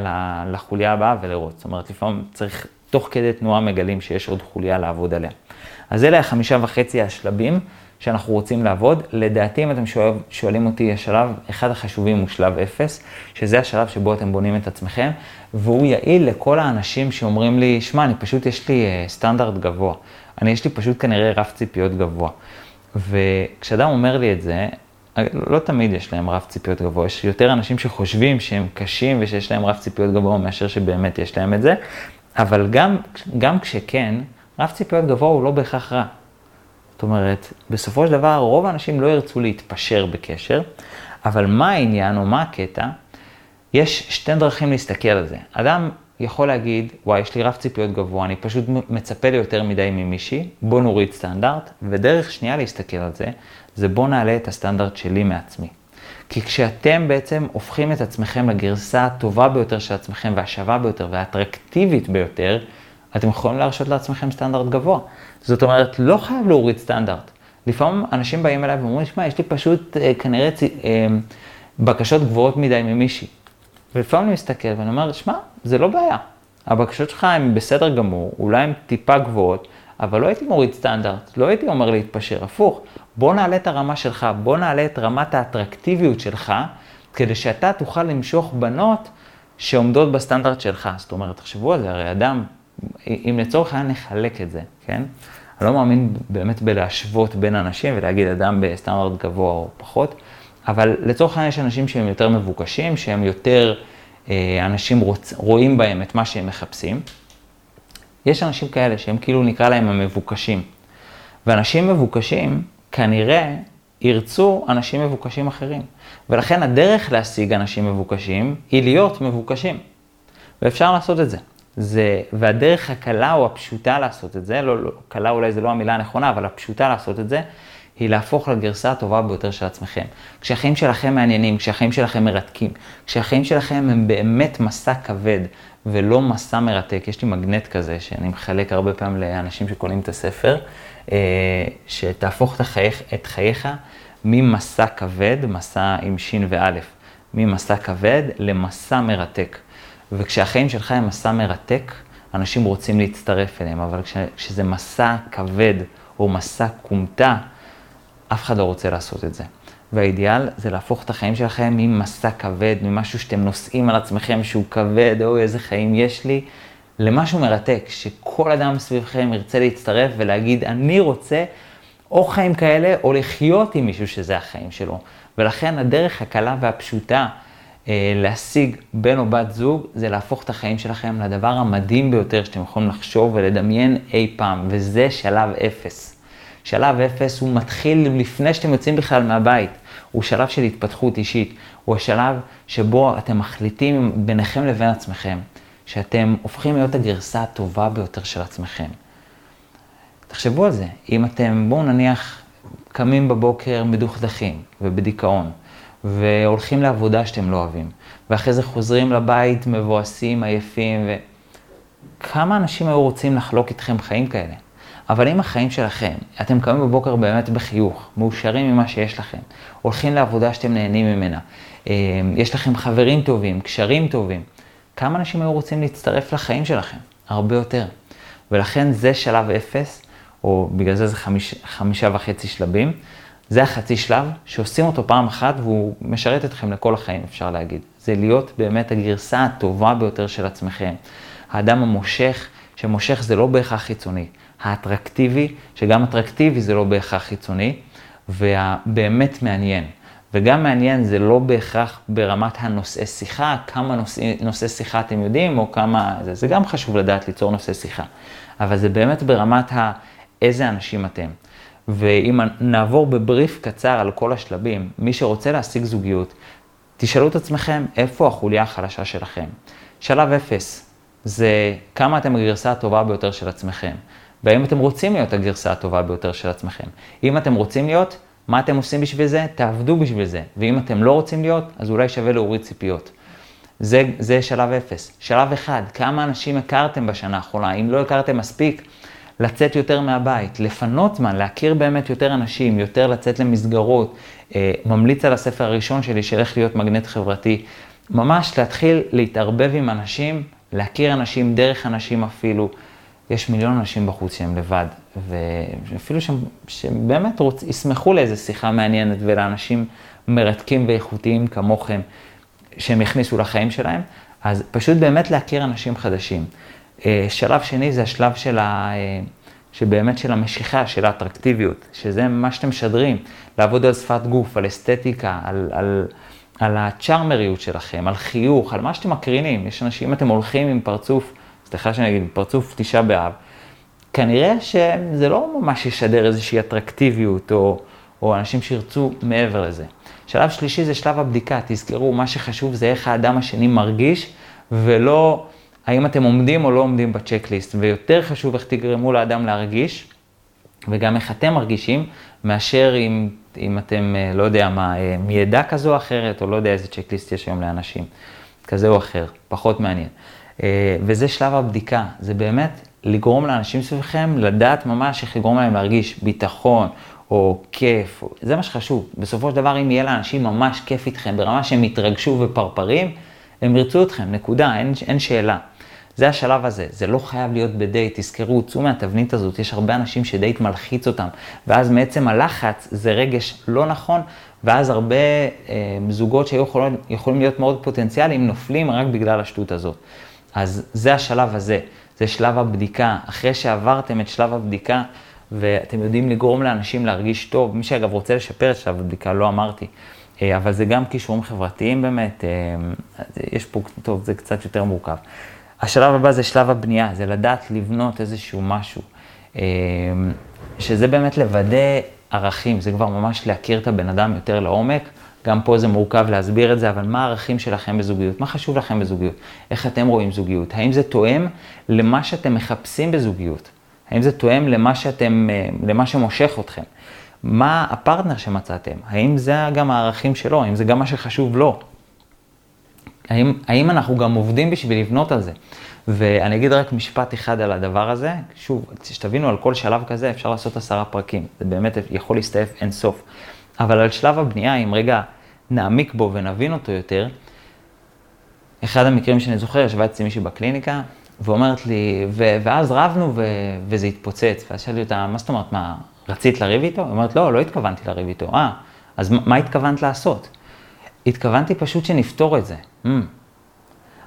לחוליה הבאה ולראות. זאת אומרת, לפעמים צריך, תוך כדי תנועה מגלים שיש עוד חוליה לעבוד עליה. אז אלה החמישה וחצי השלבים שאנחנו רוצים לעבוד. לדעתי, אם אתם שואל, שואלים אותי, השלב, אחד החשובים הוא שלב אפס, שזה השלב שבו אתם בונים את עצמכם, והוא יעיל לכל האנשים שאומרים לי, שמע, אני פשוט, יש לי uh, סטנדרט גבוה. אני, יש לי פשוט כנראה רף ציפיות גבוה. וכשאדם אומר לי את זה, לא תמיד יש להם רף ציפיות גבוה, יש יותר אנשים שחושבים שהם קשים ושיש להם רף ציפיות גבוה מאשר שבאמת יש להם את זה, אבל גם, גם כשכן, רף ציפיות גבוה הוא לא בהכרח רע. זאת אומרת, בסופו של דבר רוב האנשים לא ירצו להתפשר בקשר, אבל מה העניין או מה הקטע? יש שתי דרכים להסתכל על זה. אדם יכול להגיד, וואי, יש לי רף ציפיות גבוה, אני פשוט מצפה ליותר מדי ממישהי, בוא נוריד סטנדרט, ודרך שנייה להסתכל על זה, זה בוא נעלה את הסטנדרט שלי מעצמי. כי כשאתם בעצם הופכים את עצמכם לגרסה הטובה ביותר של עצמכם והשווה ביותר והאטרקטיבית ביותר, אתם יכולים להרשות לעצמכם סטנדרט גבוה. זאת אומרת, לא חייב להוריד סטנדרט. לפעמים אנשים באים אליי ואומרים, שמע, יש לי פשוט אה, כנראה. אה, בקשות גבוהות מדי ממישהי. ולפעמים אני מסתכל ואני אומר, שמע, זה לא בעיה. הבקשות שלך הן בסדר גמור, אולי הן טיפה גבוהות, אבל לא הייתי מוריד סטנדרט, לא הייתי אומר להתפשר, הפוך. בוא נעלה את הרמה שלך, בוא נעלה את רמת האטרקטיביות שלך, כדי שאתה תוכל למשוך בנות שעומדות בסטנדרט שלך. זאת אומרת, תחשבו על זה, הרי אדם, אם לצורך העניין נחלק את זה, כן? אני לא מאמין באמת בלהשוות בין אנשים ולהגיד אדם בסטנדרט גבוה או פחות, אבל לצורך העניין יש אנשים שהם יותר מבוקשים, שהם יותר, אה, אנשים רוצ, רואים בהם את מה שהם מחפשים. יש אנשים כאלה שהם כאילו נקרא להם המבוקשים. ואנשים מבוקשים כנראה ירצו אנשים מבוקשים אחרים. ולכן הדרך להשיג אנשים מבוקשים היא להיות מבוקשים. ואפשר לעשות את זה. זה, והדרך הקלה או הפשוטה לעשות את זה, לא, לא, קלה אולי זה לא המילה הנכונה, אבל הפשוטה לעשות את זה, היא להפוך לגרסה הטובה ביותר של עצמכם. כשהחיים שלכם מעניינים, כשהחיים שלכם מרתקים, כשהחיים שלכם הם באמת מסע כבד ולא מסע מרתק. יש לי מגנט כזה שאני מחלק הרבה פעמים לאנשים שקונים את הספר, אה, שתהפוך את חייך, את חייך ממסע כבד, מסע עם שין ואלף, ממסע כבד למסע מרתק. וכשהחיים שלך הם מסע מרתק, אנשים רוצים להצטרף אליהם, אבל כש, כשזה מסע כבד או מסע כומתה, אף אחד לא רוצה לעשות את זה. והאידיאל זה להפוך את החיים שלכם ממסע כבד, ממשהו שאתם נושאים על עצמכם שהוא כבד, אוי איזה חיים יש לי, למשהו מרתק, שכל אדם סביבכם ירצה להצטרף ולהגיד, אני רוצה או חיים כאלה, או לחיות עם מישהו שזה החיים שלו. ולכן הדרך הקלה והפשוטה אה, להשיג בן או בת זוג, זה להפוך את החיים שלכם לדבר המדהים ביותר שאתם יכולים לחשוב ולדמיין אי פעם, וזה שלב אפס. שלב אפס הוא מתחיל לפני שאתם יוצאים בכלל מהבית. הוא שלב של התפתחות אישית. הוא השלב שבו אתם מחליטים ביניכם לבין עצמכם, שאתם הופכים להיות הגרסה הטובה ביותר של עצמכם. תחשבו על זה, אם אתם, בואו נניח, קמים בבוקר מדוכדכים ובדיכאון, והולכים לעבודה שאתם לא אוהבים, ואחרי זה חוזרים לבית מבואסים, עייפים, וכמה אנשים היו רוצים לחלוק איתכם חיים כאלה? אבל אם החיים שלכם, אתם קמים בבוקר באמת בחיוך, מאושרים ממה שיש לכם, הולכים לעבודה שאתם נהנים ממנה, אה, יש לכם חברים טובים, קשרים טובים, כמה אנשים היו רוצים להצטרף לחיים שלכם? הרבה יותר. ולכן זה שלב אפס, או בגלל זה זה חמיש, חמישה וחצי שלבים. זה החצי שלב שעושים אותו פעם אחת והוא משרת אתכם לכל החיים, אפשר להגיד. זה להיות באמת הגרסה הטובה ביותר של עצמכם. האדם המושך, שמושך זה לא בהכרח חיצוני. האטרקטיבי, שגם אטרקטיבי זה לא בהכרח חיצוני, והבאמת מעניין. וגם מעניין זה לא בהכרח ברמת הנושאי שיחה, כמה נושאי, נושאי שיחה אתם יודעים, או כמה, זה, זה גם חשוב לדעת ליצור נושאי שיחה. אבל זה באמת ברמת ה... איזה אנשים אתם. ואם נעבור בבריף קצר על כל השלבים, מי שרוצה להשיג זוגיות, תשאלו את עצמכם איפה החוליה החלשה שלכם. שלב אפס, זה כמה אתם הגרסה הטובה ביותר של עצמכם. והאם אתם רוצים להיות הגרסה הטובה ביותר של עצמכם. אם אתם רוצים להיות, מה אתם עושים בשביל זה? תעבדו בשביל זה. ואם אתם לא רוצים להיות, אז אולי שווה להוריד ציפיות. זה, זה שלב אפס. שלב אחד, כמה אנשים הכרתם בשנה האחרונה? אם לא הכרתם מספיק, לצאת יותר מהבית, לפנות זמן, להכיר באמת יותר אנשים, יותר לצאת למסגרות. אה, ממליץ על הספר הראשון שלי, של איך להיות מגנט חברתי. ממש להתחיל להתערבב עם אנשים, להכיר אנשים דרך אנשים אפילו. יש מיליון אנשים בחוץ שהם לבד, ואפילו שהם, שהם באמת רוצ, ישמחו לאיזו שיחה מעניינת ולאנשים מרתקים ואיכותיים כמוכם, שהם יכניסו לחיים שלהם, אז פשוט באמת להכיר אנשים חדשים. אה, שלב שני זה השלב של ה... אה, שבאמת של המשיכה, של האטרקטיביות, שזה מה שאתם משדרים, לעבוד על שפת גוף, על אסתטיקה, על, על, על הצ'ארמריות שלכם, על חיוך, על מה שאתם מקרינים. יש אנשים, אם אתם הולכים עם פרצוף, סליחה שאני אגיד, פרצוף תשעה באב, כנראה שזה לא ממש ישדר איזושהי אטרקטיביות, או, או אנשים שירצו מעבר לזה. שלב שלישי זה שלב הבדיקה, תזכרו, מה שחשוב זה איך האדם השני מרגיש, ולא האם אתם עומדים או לא עומדים בצ'קליסט, ויותר חשוב איך תגרמו לאדם להרגיש, וגם איך אתם מרגישים, מאשר אם, אם אתם, אה, לא יודע מה, אה, מידע כזו או אחרת, או לא יודע איזה צ'קליסט יש היום לאנשים, כזה או אחר, פחות מעניין. אה, וזה שלב הבדיקה, זה באמת לגרום לאנשים סביבכם לדעת ממש איך לגרום להם להרגיש ביטחון, או כיף, זה מה שחשוב. בסופו של דבר, אם יהיה לאנשים ממש כיף איתכם, ברמה שהם יתרגשו ופרפרים, הם ירצו אתכם, נקודה, אין, אין שאלה. זה השלב הזה, זה לא חייב להיות בדייט, תזכרו, צאו מהתבנית הזאת, יש הרבה אנשים שדייט מלחיץ אותם, ואז מעצם הלחץ זה רגש לא נכון, ואז הרבה אה, זוגות שהיו יכולים, יכולים להיות מאוד פוטנציאליים נופלים רק בגלל השטות הזאת. אז זה השלב הזה, זה שלב הבדיקה. אחרי שעברתם את שלב הבדיקה, ואתם יודעים לגרום לאנשים להרגיש טוב, מי שאגב רוצה לשפר את שלב הבדיקה, לא אמרתי, אה, אבל זה גם כישורים חברתיים באמת, אה, יש פה, טוב, זה קצת יותר מורכב. השלב הבא זה שלב הבנייה, זה לדעת לבנות איזשהו משהו, אה, שזה באמת לוודא ערכים, זה כבר ממש להכיר את הבן אדם יותר לעומק. גם פה זה מורכב להסביר את זה, אבל מה הערכים שלכם בזוגיות? מה חשוב לכם בזוגיות? איך אתם רואים זוגיות? האם זה תואם למה שאתם מחפשים בזוגיות? האם זה תואם למה שאתם, אה, למה שמושך אתכם? מה הפרטנר שמצאתם? האם זה גם הערכים שלו? האם זה גם מה שחשוב לו? האם, האם אנחנו גם עובדים בשביל לבנות על זה? ואני אגיד רק משפט אחד על הדבר הזה. שוב, שתבינו, על כל שלב כזה אפשר לעשות עשרה פרקים. זה באמת יכול להסתעף אין סוף. אבל על שלב הבנייה, אם רגע נעמיק בו ונבין אותו יותר, אחד המקרים שאני זוכר, ישבה אצלי מישהי בקליניקה, ואומרת לי, ו- ואז רבנו ו- וזה התפוצץ. ואז שאלתי אותה, מה זאת אומרת, מה, רצית לריב איתו? היא אומרת, לא, לא התכוונתי לריב איתו. אה, אז מה התכוונת לעשות? התכוונתי פשוט שנפתור את זה. Mm.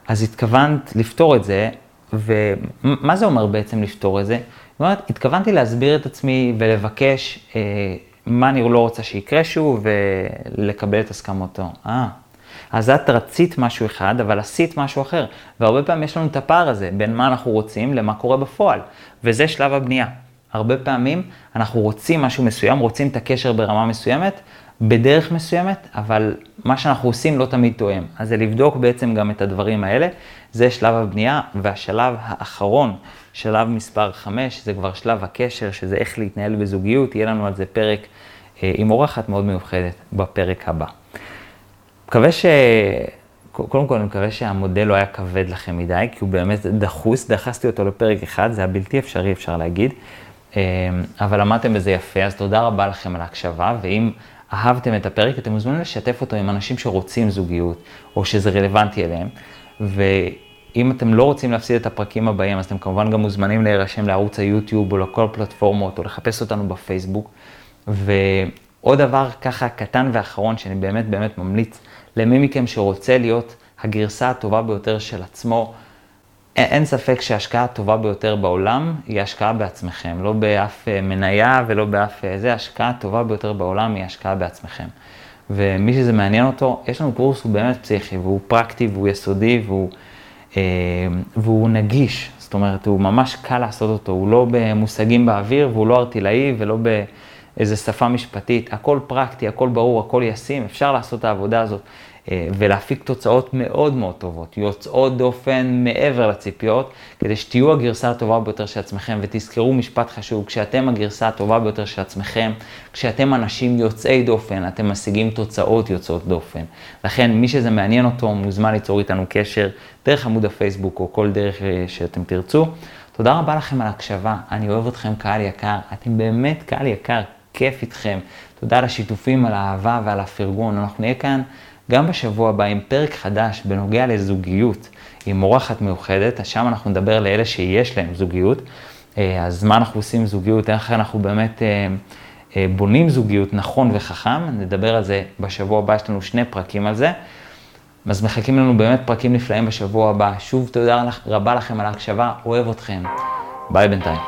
אז התכוונת לפתור את זה, ומה זה אומר בעצם לפתור את זה? זאת אומרת, התכוונתי להסביר את עצמי ולבקש אה, מה אני לא רוצה שיקרה שוב ולקבל את הסכמתו. אה, אז את רצית משהו אחד, אבל עשית משהו אחר. והרבה פעמים יש לנו את הפער הזה בין מה אנחנו רוצים למה קורה בפועל. וזה שלב הבנייה. הרבה פעמים אנחנו רוצים משהו מסוים, רוצים את הקשר ברמה מסוימת, בדרך מסוימת, אבל מה שאנחנו עושים לא תמיד תואם. אז זה לבדוק בעצם גם את הדברים האלה. זה שלב הבנייה, והשלב האחרון, שלב מספר 5, זה כבר שלב הקשר, שזה איך להתנהל בזוגיות, יהיה לנו על זה פרק אה, עם אורחת מאוד מיוחדת בפרק הבא. מקווה ש... קודם כל, אני מקווה שהמודל לא היה כבד לכם מדי, כי הוא באמת דחוס, דחסתי אותו לפרק אחד, זה היה בלתי אפשרי, אפשר להגיד. אה, אבל למדתם בזה יפה, אז תודה רבה לכם על ההקשבה, ואם אהבתם את הפרק, אתם מוזמנים לשתף אותו עם אנשים שרוצים זוגיות, או שזה רלוונטי אליהם. ואם אתם לא רוצים להפסיד את הפרקים הבאים, אז אתם כמובן גם מוזמנים להירשם לערוץ היוטיוב, או לכל פלטפורמות, או לחפש אותנו בפייסבוק. ועוד דבר ככה קטן ואחרון, שאני באמת באמת ממליץ למי מכם שרוצה להיות הגרסה הטובה ביותר של עצמו, אין ספק שההשקעה הטובה ביותר בעולם היא השקעה בעצמכם, לא באף אה, מניה ולא באף... אה, זה, ההשקעה הטובה ביותר בעולם היא השקעה בעצמכם. ומי שזה מעניין אותו, יש לנו קורס, הוא באמת פסיכי, והוא פרקטי, והוא יסודי, והוא, אה, והוא נגיש. זאת אומרת, הוא ממש קל לעשות אותו, הוא לא במושגים באוויר, והוא לא ארטילאי ולא באיזה שפה משפטית. הכל פרקטי, הכל ברור, הכל ישים, אפשר לעשות את העבודה הזאת. אה, ולהפיק תוצאות מאוד מאוד טובות, יוצאות דופן מעבר לציפיות, כדי שתהיו הגרסה הטובה ביותר של עצמכם, ותזכרו משפט חשוב, כשאתם הגרסה הטובה ביותר של עצמכם, כשאתם אנשים יוצאי דופן, אתם משיגים תוצאות יוצאות דופן. לכן, מי שזה מעניין אותו, מוזמן ליצור איתנו קשר דרך עמוד הפייסבוק או כל דרך אה, שאתם תרצו. תודה רבה לכם על ההקשבה, אני אוהב אתכם קהל יקר, אתם באמת קהל יקר, כיף איתכם. תודה על השיתופים, על האהבה ועל הפרגון, אנחנו נהיה כאן. גם בשבוע הבא עם פרק חדש בנוגע לזוגיות עם אורחת מיוחדת, אז שם אנחנו נדבר לאלה שיש להם זוגיות, אז מה אנחנו עושים זוגיות, איך אנחנו באמת בונים זוגיות נכון וחכם, נדבר על זה בשבוע הבא, יש לנו שני פרקים על זה. אז מחכים לנו באמת פרקים נפלאים בשבוע הבא. שוב, תודה רבה לכם על ההקשבה, אוהב אתכם. ביי בינתיים.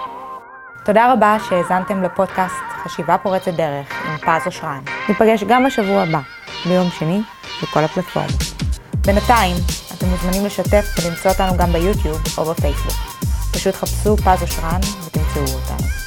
תודה רבה שהאזנתם לפודקאסט חשיבה פורצת דרך עם פז אושרן. ניפגש גם בשבוע הבא, ביום שני, בכל הפלטפורמות. בינתיים, אתם מוזמנים לשתף ולמצוא אותנו גם ביוטיוב או בפייסבוק. פשוט חפשו פז אושרן ותמצאו אותנו.